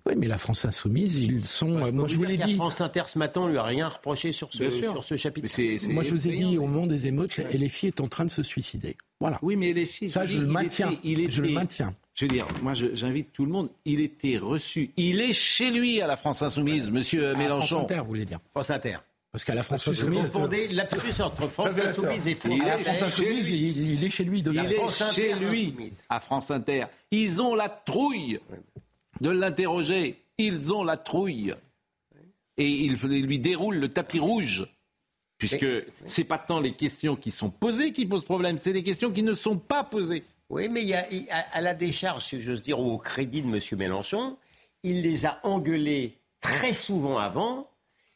Oui, mais la France insoumise, ils sont. euh, moi, je vous l'ai dit. France Inter ce matin, on lui a rien reproché sur ce, sur ce chapitre. Moi, je vous ai dit, au moment des émeutes, filles est en train de se suicider. Voilà. Oui, mais les filles. Ça, je le maintiens. était- il Je le maintiens. Je veux dire, moi, j'invite tout le monde. Il était reçu. Il est chez lui à la France Insoumise, Monsieur À Mélenchon. France Inter, vous voulez dire France Inter. Parce qu'à la France Vous insoumise. confondez lapsus entre France Insoumise et France Il est À la France insoumise, il, il est chez lui. Il est France chez lui, à France Inter. Ils ont la trouille de l'interroger. Ils ont la trouille. Et ils lui déroulent le tapis rouge. Puisque c'est pas tant les questions qui sont posées qui posent problème, c'est les questions qui ne sont pas posées. Oui, mais il y a, à, la décharge, si j'ose dire, ou au crédit de M. Mélenchon, il les a engueulés très souvent avant,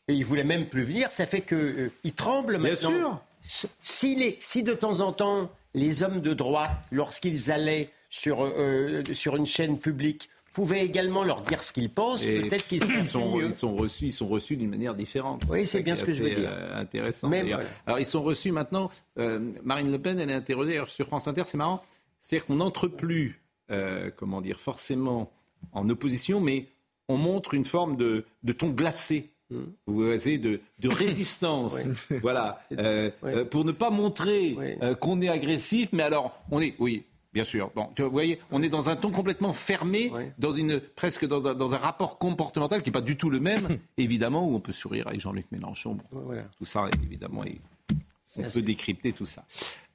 et il voulait même plus venir. Ça fait qu'il tremble Bien maintenant. sûr. S- Si, les- si de temps en temps, les hommes de droite, lorsqu'ils allaient sur, euh, sur une chaîne publique, pouvaient également leur dire ce qu'ils pensent, peut-être qu'ils ils sont, mieux. ils sont reçus, ils sont reçus d'une manière différente. Oui, c'est bien ce que je veux dire. euh, intéressant. Mais d'ailleurs. voilà. Alors ils sont reçus maintenant. euh, Marine Le Pen, elle est interrogée sur France Inter. C'est marrant. C'est-à-dire qu'on n'entre plus, euh, comment dire, forcément en opposition, mais on montre une forme de, de ton glacé. Hmm. Vous voyez, de, de résistance. Voilà. Euh, pour ne pas montrer qu'on est agressif, mais alors, on est, oui, bien sûr. Bon, tu vois, vous voyez, on est dans un ton complètement fermé, dans une, presque dans un, dans un rapport comportemental qui n'est pas du tout le même, évidemment, où on peut sourire avec Jean-Luc Mélenchon. Bon, Tout ça, évidemment, on peut décrypter tout ça.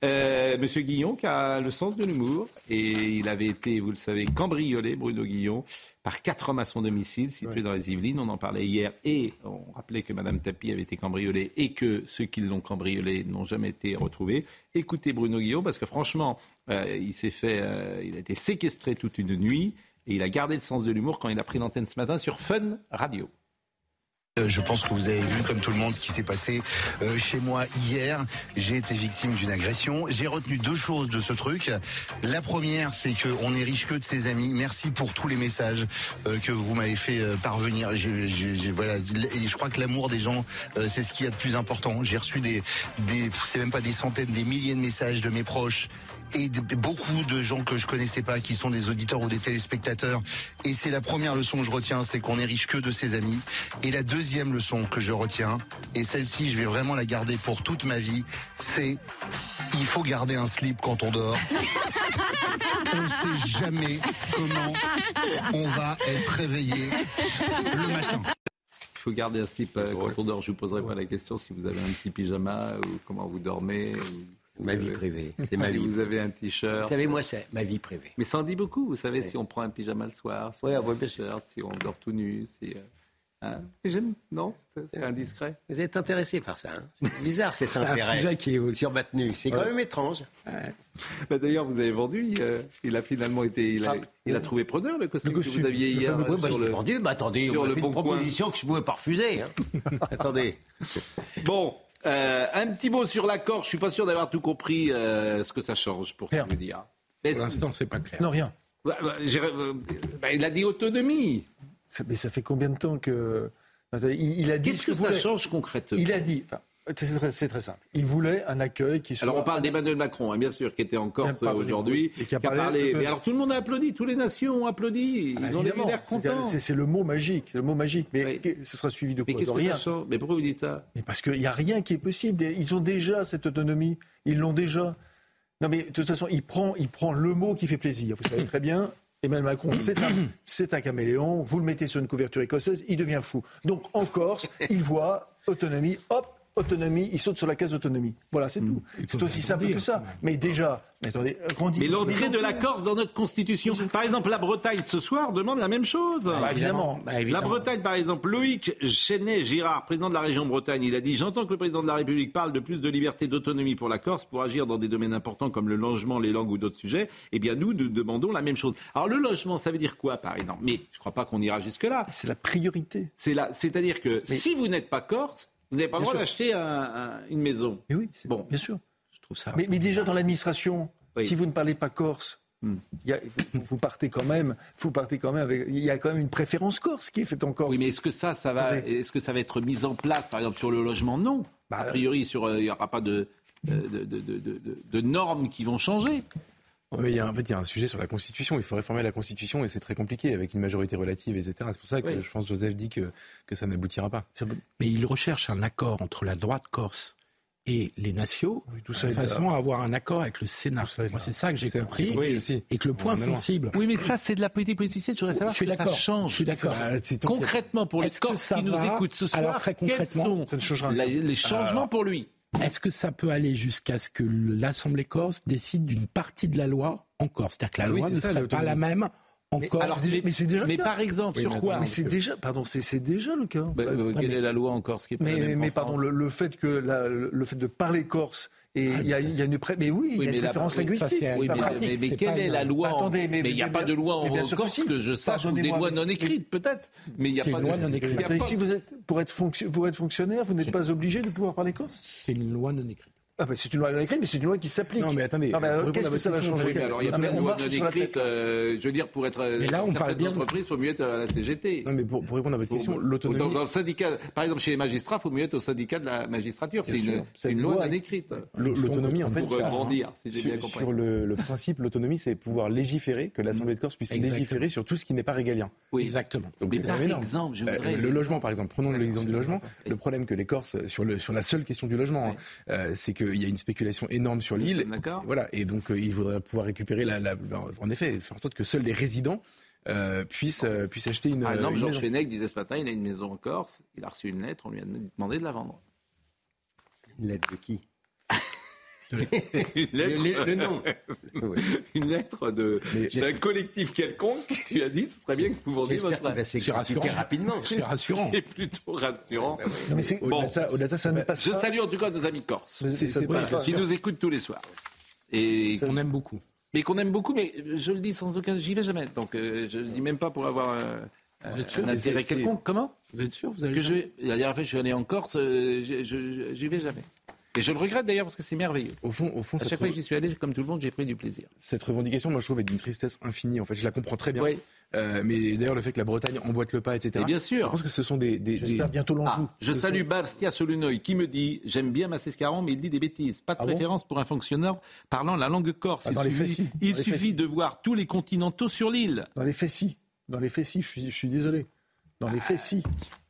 Euh, Monsieur Guillon, qui a le sens de l'humour, et il avait été, vous le savez, cambriolé, Bruno Guillon, par quatre hommes à son domicile, situé dans les Yvelines. On en parlait hier, et on rappelait que Madame Tapie avait été cambriolée, et que ceux qui l'ont cambriolée n'ont jamais été retrouvés. Écoutez Bruno Guillon, parce que franchement, euh, il s'est fait, euh, il a été séquestré toute une nuit, et il a gardé le sens de l'humour quand il a pris l'antenne ce matin sur Fun Radio. Euh, Je pense que vous avez vu, comme tout le monde, ce qui s'est passé euh, chez moi hier. J'ai été victime d'une agression. J'ai retenu deux choses de ce truc. La première, c'est qu'on est riche que de ses amis. Merci pour tous les messages euh, que vous m'avez fait parvenir. Je, et je crois que l'amour des gens, c'est ce qu'il y a de plus important. J'ai reçu des, des c'est même pas des centaines, des milliers de messages de mes proches et beaucoup de gens que je connaissais pas qui sont des auditeurs ou des téléspectateurs et c'est la première leçon que je retiens c'est qu'on est riche que de ses amis et la deuxième leçon que je retiens et celle-ci je vais vraiment la garder pour toute ma vie c'est il faut garder un slip quand on dort on sait jamais comment on va être réveillé le matin Il faut garder un slip euh, quand on dort. Je ne vous poserai pas la question si vous avez un petit pyjama ou comment vous dormez. ou- Ma vie privée. C'est ma vie. vous avez un t-shirt. Vous savez, moi, c'est ma vie privée. Mais ça en dit beaucoup, vous savez, si on prend un pyjama le soir, si on prend un t-shirt, si on dort tout nu, si, euh, Hein j'aime Non C'est c'est indiscret. Vous êtes intéressé par ça. hein c'est bizarre cet C'est un intérêt sujet qui est- sur Batenu. C'est quand Ouais. même étrange. Bah, D'ailleurs, vous avez vendu. Il, euh, il a finalement été. Il a, Ah. il a trouvé preneur le costume, Le costume. que vous aviez Le hier fameux- euh, Ouais, bah, sur l'ai le. vendu. Bah, attendez, sur on m'a le fait bon une coin. proposition que je ne pouvais pas refuser. hein. attendez. Bon, euh, un petit mot sur l'accord. Je suis pas sûr d'avoir tout compris euh, ce que ça change pour tout vous dire. Mais Pour l'instant, c'est pas clair. Non, rien. Bah, euh, bah, il a dit autonomie. Ça- mais ça fait combien de temps que. Il, il a dit. Qu'est-ce ce que ça voulait. change concrètement? Il a dit. enfin, c'est très, c'est très simple. Il voulait un accueil qui soit. Alors on parle d'Emmanuel Macron, hein, bien sûr, qui était en Corse aujourd'hui, et qui a parlé. Mais alors tout le monde a applaudi, toutes les nations ont applaudi, ils Ah, ont l'air contents. C'est le mot magique, c'est le mot magique. Mais ce sera suivi de Mais quoi qu'est-ce De que rien. ça change Mais pourquoi vous dites ça Mais parce qu'il n'y a rien qui est possible. Ils ont déjà cette autonomie. Ils l'ont déjà. Non, mais de toute façon, il prend, il prend le mot qui fait plaisir. Vous savez très bien, Emmanuel Macron, c'est un, c'est un caméléon. Vous le mettez sur une couverture écossaise, il devient fou. Donc en Corse, il voit autonomie, hop, autonomie, il saute sur la case d'autonomie. Voilà, c'est tout. C'est aussi simple que ça. Mais déjà, mais attendez, dit- Mais l'entrée de la Corse dans notre constitution. Par exemple, la Bretagne ce soir demande la même chose. Bah, évidemment. Bah, La. Bretagne, par exemple, Loïc Chenet-Girard, président de la région Bretagne, il a dit J'entends que le président de la République parle de plus de liberté d'autonomie pour la Corse pour agir dans des domaines importants comme le logement, les langues ou d'autres sujets. Eh bien, nous, nous demandons la même chose. Alors, le logement, ça veut dire quoi, par exemple? Mais je ne crois pas qu'on ira jusque-là. C'est la priorité. C'est la- C'est-à-dire que Mais- si vous n'êtes pas Corse, vous n'avez pas le droit d'acheter un- un- une maison. Mais oui, bon. bien sûr. Je trouve ça. Mais, mais déjà dans l'administration, Oui. si vous ne parlez pas corse, Hmm. il y a- vous, vous partez quand même, vous partez quand même avec, il y a quand même une préférence corse qui est faite en Corse. Oui, mais est-ce que ça, ça va, est-ce que ça va être mis en place, par exemple, sur le logement Non. Bah, a priori, sur, euh, il n'y aura pas euh, de- de- de- de normes qui vont changer. Mais il y a, en fait, il y a un sujet sur la Constitution. Il faut réformer la Constitution et c'est très compliqué avec une majorité relative, etc. C'est pour ça que Oui. je pense que Joseph dit que, que ça n'aboutira pas. Mais il recherche un accord entre la droite corse et les nations ça de façon là. à avoir un accord avec le Sénat. Moi, c'est ça que j'ai compris. oui, aussi. Et que le point sensible. Oui, mais ça, c'est de la politique politicienne. Je voudrais savoir que ça d'accord. change. Je suis d'accord. Bah, Concrètement, pour les Corses qui nous écoutent ce Alors, soir, très quels concrètement, sont ça ne changera les changements pour lui? Est-ce que ça peut aller jusqu'à ce que l'Assemblée corse décide d'une partie de la loi en Corse? C'est-à-dire que la Ah oui, loi ne ça, serait pas la même en Corse. alors, mais c'est déjà le Mais par exemple, Oui, sur mais quoi? Mais c'est déjà, pardon, c'est c'est déjà le cas. Bah, euh, Quelle est la loi en Corse qui est pas la Mais, même mais pardon, le, le fait que la- le, le fait de parler corse et il y, a, il y a une pré... mais oui, il Oui, y a mais une préférence linguistique. Oui, mais, pratique, mais- mais c'est quelle est la loi en- Attendez, mais- il n'y a mais pas de loi en Corse si. que je sache ou des lois non écrites, peut-être. Mais il n'y a C'est pas une de loi non écrite. si vous êtes pour être, fonction- pour être fonctionnaire, vous n'êtes pas obligé de pouvoir parler corse? C'est une loi non écrite. Ah c'est une loi non écrite, mais c'est une loi qui s'applique. Non, mais attendez, Non, mais pour répondre qu'est-ce que ça va changer Oui, mais alors il y a Non, plein de lois non écrites. euh, je veux dire, pour être. Mais là, on parle bien entreprises, il faut mieux être à la CGT. Non, mais pour, pour répondre à votre question, l'autonomie. dans le syndicat, par exemple, chez les magistrats, il faut mieux être au syndicat de la magistrature. C'est une, loi non écrite. l'au- L'autonomie, en fait, Pour rebondir, si j'ai bien compris. sur le, principe, l'autonomie, c'est pouvoir légiférer, que l'Assemblée de Corse puisse légiférer sur tout ce qui n'est pas régalien. Oui. Exactement. Donc c'est exemple, voudrais. le logement, par exemple, prenons l'exemple du logement. Le problème que les Corses, sur, la seule question du logement, hein, euh, c'est qu'il y a une spéculation énorme sur l'île. d'accord. Voilà, et donc euh, il faudrait pouvoir récupérer la, la- en effet, faire en sorte que seuls les résidents euh, puissent, euh, puissent acheter une, Par exemple, Georges. Fenech disait ce matin, il a une maison en Corse, il a reçu une lettre, on lui a demandé de la vendre. Une lettre de qui? Une Le- le- le nom. Une lettre de- d'un collectif quelconque qui lui a dit ce serait bien que vous vendiez votre va s'expliquer rapidement. C'est rassurant. C'est plutôt rassurant. Non, mais c'est- Bon, Au-delà de ça, c'est ne passe je pas. salue en tout cas nos amis corses C'est- c'est qui nous écoutent tous les soirs. Et On aime beaucoup. mais qu'on aime beaucoup, mais je le dis sans aucun, j'y vais jamais. Donc euh, je le dis même pas pour avoir un, Vous êtes sûr un Mais intérêt c'est- c'est- quelconque. Comment? Vous êtes sûr? Vous allez que je vais, La dernière fois, je suis allé en Corse, euh, j'y vais jamais. Et je le regrette d'ailleurs parce que c'est merveilleux. Au fond, au fond À chaque fois que j'y suis allé, comme tout le monde, j'ai pris du plaisir. cette revendication, moi, je trouve, est d'une tristesse infinie. En fait, je la comprends très bien. Oui. Euh, mais d'ailleurs, le fait que la Bretagne emboîte le pas, etc. Et bien sûr. Je pense que ce sont des. des, des- J'espère bientôt l'Anjou. Ah, je salue Bastia Solunoy qui me dit J'aime bien Massescaron, mais il dit des bêtises. Pas de Ah bon préférence pour un fonctionnaire parlant la langue corse. Ah, il dans les suffit, il Dans les suffit faits, si. de voir tous les continentaux sur l'île. Dans les si. Dans les si, je suis, je suis désolé. Dans les faits, si.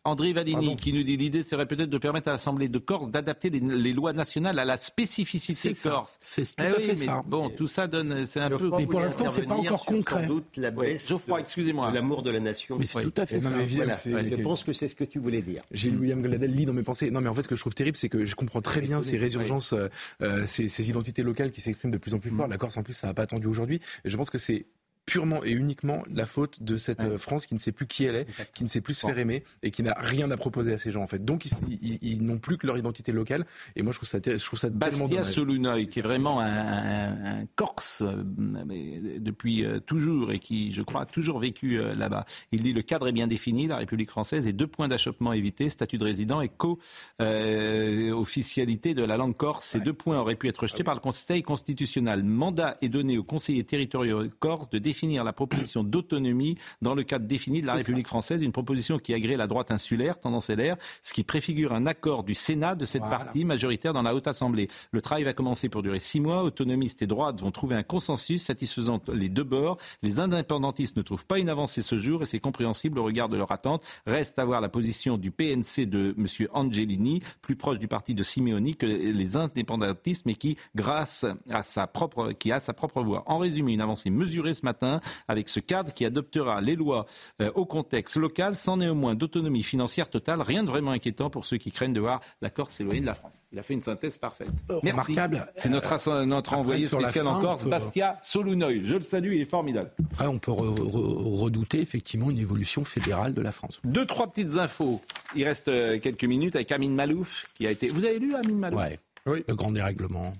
André Pardon. qui nous dit l'idée serait peut-être de permettre à l'Assemblée de Corse d'adapter les, les lois nationales à la spécificité corse. C'est tout Eh à oui, fait mais ça. Bon, tout ça donne, c'est un peu. Mais pour l'instant, c'est pas encore concret. Sans doute la Ouais, baisse Geoffroy, de- excusez-moi. l'amour de la nation. Mais c'est Oui. tout à fait Non, ça. mais Voilà. Je pense que c'est ce que tu voulais dire. Gilles William Gladel lit dans mes pensées. Non, mais en fait, ce que je trouve terrible, c'est que je comprends très bien ces résurgences, euh, euh, ces, ces identités locales qui s'expriment de plus en plus fort. La Corse, en plus, ça n'a pas attendu aujourd'hui. Et je pense que c'est purement et uniquement la faute de cette euh, France qui ne sait plus qui elle est, qui ne sait plus se faire aimer et qui n'a rien à proposer à ces gens en fait. Donc ils, ils- ils n'ont plus que leur identité locale et moi je trouve ça, je trouve ça tellement Bastia. Solunoy, qui est vraiment un, un- un Corse euh, mais depuis euh, toujours et qui, je crois, a toujours vécu euh, là-bas. Il dit le cadre est bien défini, la République française et deux points d'achoppement évités, statut de résident et co-officialité de la langue corse. Ces deux points auraient pu être rejetés par le Conseil constitutionnel. Mandat est donné aux conseillers territoriaux corse de définir la proposition d'autonomie dans le cadre défini de la République française, une proposition qui agrée la droite insulaire, tendance LR, ce qui préfigure un accord du Sénat de cette partie majoritaire dans la Haute Assemblée. Le travail va commencer pour durer six mois. Autonomistes et droites vont trouver un consensus satisfaisant les deux bords. Les indépendantistes ne trouvent pas une avancée ce jour et c'est compréhensible au regard de leur attente. Reste à voir la position du PNC de M. Angelini, plus proche du parti de Simeoni que les indépendantistes, mais qui, grâce à sa propre, qui a sa propre voix. En résumé, une avancée mesurée ce matin avec ce cadre qui adoptera les lois euh, au contexte local sans néanmoins d'autonomie financière totale. Rien de vraiment inquiétant pour ceux qui craignent de voir la Corse s'éloigner de la France. Il a fait une synthèse parfaite. Merci. Remarquable. C'est notre, asso- notre envoyé sur la spécial en Corse, peut- Bastia Solunoy. Je le salue, il est formidable. Après, on peut re- re- redouter effectivement une évolution fédérale de la France. Deux, trois petites infos. Il reste euh, quelques minutes avec Amine Malouf, qui a été. Vous avez lu Amine Malouf? Ouais. Le grand dérèglement.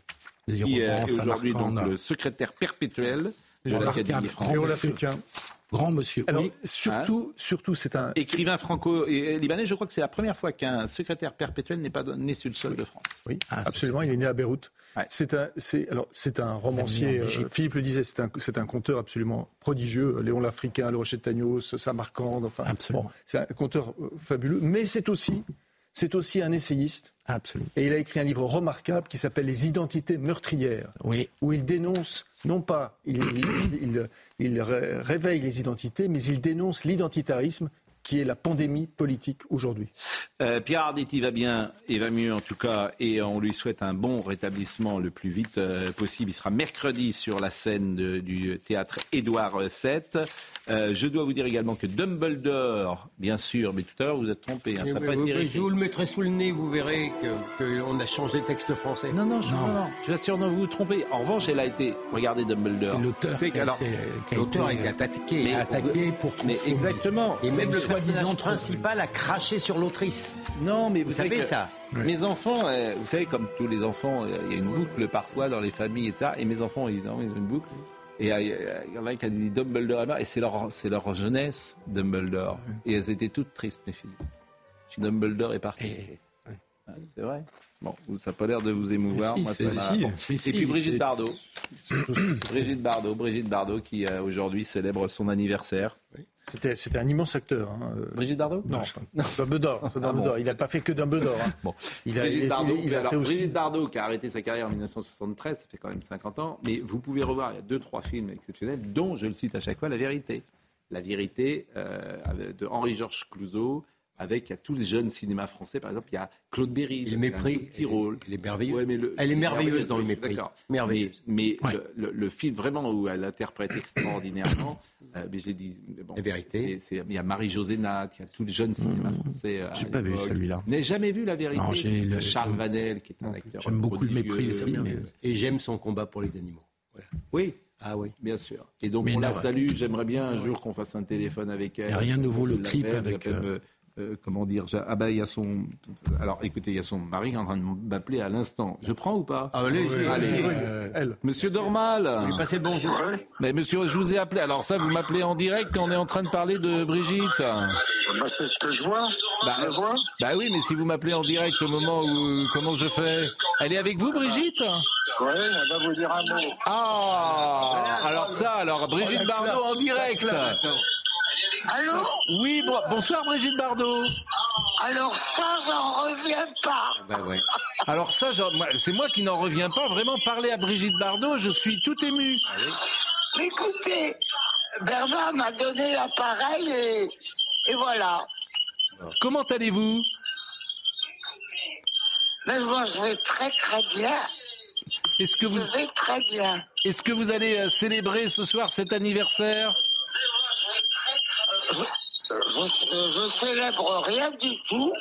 Les Qui euh, est aujourd'hui le secrétaire perpétuel de française. Grand monsieur. Grand monsieur. Alors, Oui. surtout, surtout, c'est un. Écrivain franco-libanais, je crois que c'est la première fois qu'un secrétaire perpétuel n'est pas né sur le sol de France. Oui, Ah, absolument. Il est né à Beyrouth. C'est un, c'est alors c'est un romancier. euh. Philippe le disait, c'est un, c'est un conteur absolument prodigieux. Léon l'Africain, Le Rocher de Tagnos, Samarcande. Enfin, bon, c'est un conteur euh, fabuleux. Mais c'est aussi, c'est aussi un essayiste. Absolument. Et il a écrit un livre remarquable qui s'appelle Les identités meurtrières. Oui. Où il dénonce, non pas, il, il, il- il ré- réveille les identités, mais il dénonce l'identitarisme qui est la pandémie politique aujourd'hui. Euh, Pierre Arditi va bien et va mieux en tout cas, et on lui souhaite un bon rétablissement le plus vite euh, possible. Il sera mercredi sur la scène de- du théâtre Édouard VII. Euh, je dois vous dire également que Dumbledore, bien sûr, mais tout à l'heure vous êtes trompé, hein, ça n'a pas été je vous le mettrai sous le nez, vous verrez qu'on a changé le texte français. Non, non, je, non. non, je vous assure, non, vous vous trompez. En revanche, elle a été. Regardez Dumbledore. C'est l'auteur qui a été- euh, attaqué. Mais- attaqué pour Mais transformer. exactement. Et même le personnage trop- principal a craché sur l'autrice. Non, mais vous, Vous savez que ça Mes enfants, euh, vous savez, comme tous les enfants, euh, il y a une boucle parfois dans les familles et ça. Et mes enfants, évidemment, ils ont une boucle. Et euh, il y en a qui a dit Dumbledore est mort. Et c'est leur, c'est leur jeunesse, Dumbledore. Et elles étaient toutes tristes, mes filles. Dumbledore est parti. Ah, c'est vrai. Bon, vous- ça n'a pas l'air de vous émouvoir. Si, Moi, c'est- ça m'a- si, si, Et puis Brigitte Bardot. Brigitte Bardot, Brigitte Bardot qui euh, aujourd'hui célèbre son anniversaire. C'était, c'était un immense acteur. hein. Euh, Brigitte Bardot Non, Dumbledore. c'est Dumbledore. bon. Il n'a pas fait que Dumbledore. hein. Bon. Il a, Brigitte Bardot, il a alors, fait aussi. Brigitte Bardot qui a arrêté sa carrière en 1973, ça fait quand même 50 ans, mais vous pouvez revoir, il y a deux, trois films exceptionnels, dont je le cite à chaque fois, La Vérité. La Vérité euh, de Henri-Georges Clouzot, avec il y a tous les jeunes cinémas français, par exemple, il y a Claude Berry, le mépris, un petit rôle. Elle est merveilleuse. Ouais, mais le- Elle est merveilleuse dans le mépris. d'accord. Merveilleuse. Mais, mais Ouais. le, le- le film vraiment où elle interprète extraordinairement, euh, mais j'ai dit, bon, La Vérité. il y a Marie-Josée Nat, il y a tous les jeunes cinémas français. euh, J'ai pas vu celui-là. N'avez jamais vu La Vérité? Non, j'ai le- Charles Vanel, qui est un acteur. J'aime beaucoup le mépris aussi, mais- Et j'aime son combat pour les animaux. Voilà. Oui, Ah oui. bien sûr. Et donc Mais on la là, salue. J'aimerais bien un jour qu'on fasse un téléphone avec elle. Et rien ne vaut le clip avec, euh, euh, comment dire Ah bah il y a son. Alors écoutez, il y a son mari qui est en train de m'appeler à l'instant. Je prends ou pas? Ah, allez, Allez. allez. Elle. Monsieur Dormal. Lui passez le bonjour. Mais monsieur, je vous ai appelé. Alors ça, vous m'appelez en direct quand on est en train de parler de Brigitte. Bah, c'est ce que je vois. Bah, je vois. Bah oui, mais si vous m'appelez en direct au moment où comment je fais? Elle est avec vous, Brigitte? Ouais, elle va vous dire un mot. Ah Alors ça, alors Brigitte Bardot en direct. Allô Oui, bon- bonsoir Brigitte Bardot. Alors ça, j'en reviens pas. Bah ouais. Alors ça, c'est moi qui n'en reviens pas. Vraiment, parler à Brigitte Bardot, je suis tout ému. Écoutez, Bernard m'a donné l'appareil et, et voilà. Comment allez-vous? Mais moi, je vais très très bien. Est-ce que Je vous, vais très bien. est-ce que vous allez euh, célébrer ce soir cet anniversaire? Je, je, célèbre rien du tout.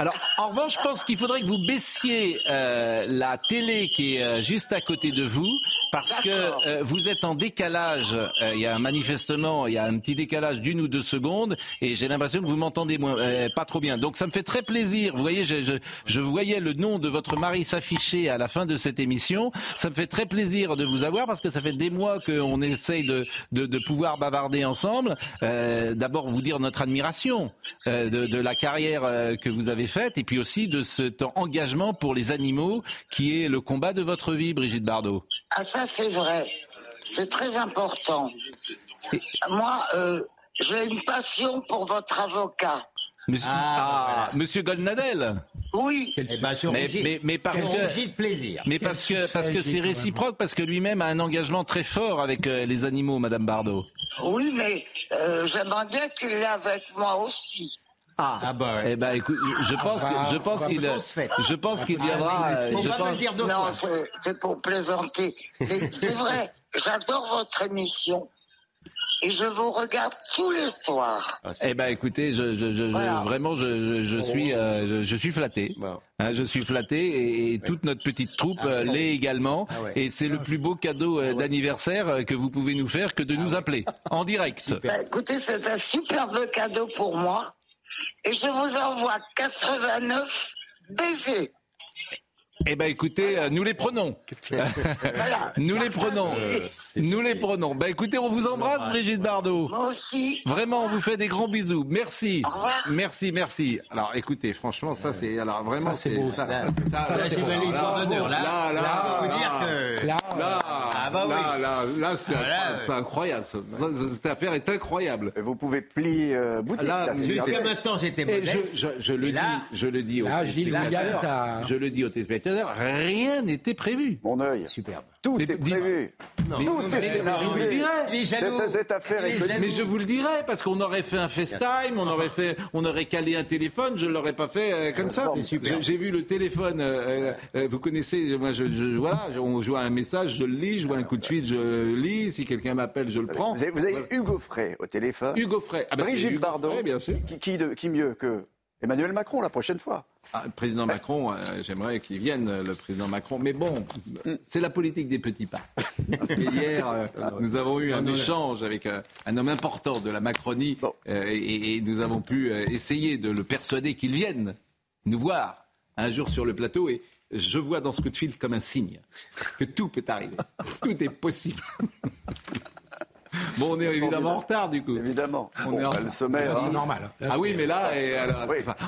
Alors, en revanche, je pense qu'il faudrait que vous baissiez euh, la télé qui est euh, juste à côté de vous, parce que euh, vous êtes en décalage. Euh, Il y a manifestement, il y a un petit décalage d'une ou deux secondes, et j'ai l'impression que vous m'entendez euh, pas trop bien. Donc, ça me fait très plaisir. Vous voyez, je, je, je voyais le nom de votre mari s'afficher à la fin de cette émission. Ça me fait très plaisir de vous avoir, parce que ça fait des mois qu'on essaye de, de, de pouvoir bavarder ensemble. Euh, D'abord, vous dire notre admiration euh, de, de la carrière euh, que vous avez et puis aussi de cet engagement pour les animaux, qui est le combat de votre vie, Brigitte Bardot. Ah ça c'est vrai, c'est très important. Moi, euh, j'ai une passion pour votre avocat. Monsieur, ah, Monsieur Goldnadel Oui. Eh ben, sur mais, mais, mais parce Quel que plaisir. mais Quel parce que succès, parce que c'est réciproque parce que lui-même a un engagement très fort avec euh, les animaux, Madame Bardot. Oui, mais euh, j'aimerais bien qu'il l'ait avec moi aussi. Ah, bah Eh ben écoute, je pense bah, que je pense qu'il je pense qu'il. Ah, euh, je pas pense- me dire Non, c'est- pour plaisanter. Mais c'est vrai, j'adore votre émission. Et je vous regarde tous les soirs. Eh ben écoutez, je, je, je- je- Voilà. vraiment je, je, je suis euh, je, je suis flatté. Hein, je suis flatté et, et toute notre petite troupe euh, l'est également. Et c'est le plus beau cadeau euh, d'anniversaire que vous pouvez nous faire que de nous appeler en direct. Bah, écoutez, c'est un superbe cadeau pour moi. Et je vous envoie 89 baisers. Eh ben écoutez, euh, nous les prenons. nous les prenons. Nous les prenons. Ben écoutez, on vous embrasse, Brigitte Bardot. Moi aussi. Vraiment, on vous fait des grands bisous. Merci. Merci, merci. Alors écoutez, franchement, ça c'est alors vraiment Ça, c'est beau, ça. Ça, c'est beau. Là, là, là, là, là, Là, ah bah là, là, là, c'est incroyable. Cette affaire est incroyable. Vous pouvez plier euh, boutique. Jusqu'à maintenant, j'étais modeste. je, je, je le dis, je le dis aux téléspectateurs. T'as- Je le dis aux téléspectateurs, rien n'était prévu. Mon œil. Superbe. Tout Mais est prévu. Mais- Tout mais- est mais- scénarisé. je vous le dirai. Il est jaloux. Cette, cette affaire est. Mais je vous le dirais parce qu'on aurait fait un FaceTime, on aurait fait, on aurait calé un téléphone, je l'aurais pas fait euh, comme ça. J'ai vu le téléphone, euh, euh, vous connaissez, moi je, je voilà, je- on joue à un message, je le lis, je vois un coup de fil, je lis, si quelqu'un m'appelle, je le prends. Vous avez, vous avez Hugo Frey au téléphone. Hugo Frey, Ah bah, Brigitte Hugo Bardot. Frey, bien sûr. Qui, qui, de- qui mieux que Emmanuel Macron la prochaine fois Ah, le président Macron, euh, j'aimerais qu'il vienne, le président Macron. Mais bon, c'est la politique des petits pas. Parce que hier, euh, nous avons eu un échange avec euh, un homme important de la Macronie euh, et, et nous avons pu essayer de le persuader qu'il vienne nous voir un jour sur le plateau et je vois dans ce coup de fil comme un signe que tout peut arriver. Tout est possible. Bon, on est évidemment en retard du coup. Évidemment. On Bon, est en bah, retard. le sommaire. C'est hein. normal. Là, Ah oui, mais là, et alors, Oui. c'est pas- Oh,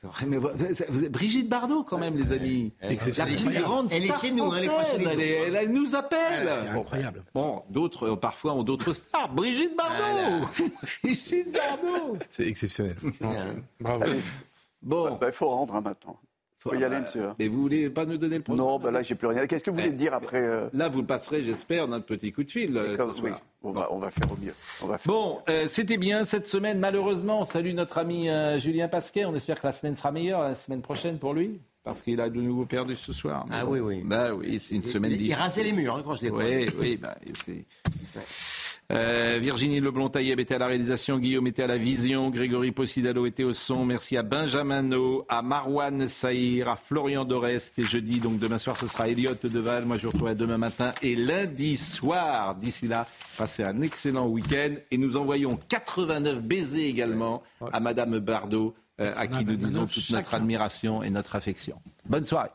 c'est vrai, mais vous- vous- Brigitte Bardot, quand même, les amis. Elle est star chez nous, hein, elle, est- elle- elle nous appelle. C'est incroyable. Bon, d'autres, euh, parfois, ont d'autres stars. Brigitte Bardot Brigitte Bardot C'est exceptionnel. Bravo. Bon, Bah, Il faut rendre hein, maintenant. Faut y aller, monsieur. mais vous voulez pas nous donner le pronostic Non, bah là, j'ai plus rien. Qu'est-ce que vous voulez dire après euh, Là, vous le passerez, j'espère, notre petit coup de fil euh, comme- ce oui, on va, on va faire au mieux. On va faire- Bon, euh, c'était bien cette semaine. Malheureusement, on salue notre ami euh, Julien Pasquet. On espère que la semaine sera meilleure la semaine prochaine pour lui. Parce qu'il a de nouveau perdu ce soir. Mais Ah oui, oui. Bah oui, c'est une semaine Il, il difficile. rasait les murs hein, quand je l'ai Oui, oui, bah, c'est. Euh, Virginie Leblon-Tailleb était à la réalisation, Guillaume était à la vision, Grégory Possidalo était au son. Merci à Benjamin No, à Marwan Saïr, à Florian Dorès. C'était jeudi, donc demain soir ce sera Elliot Deval. Moi je vous retrouverai demain matin et lundi soir. D'ici là, passez un excellent week-end et nous envoyons 89 baisers également à Madame Bardot, euh, à qui nous disons toute notre admiration et notre affection. Bonne soirée.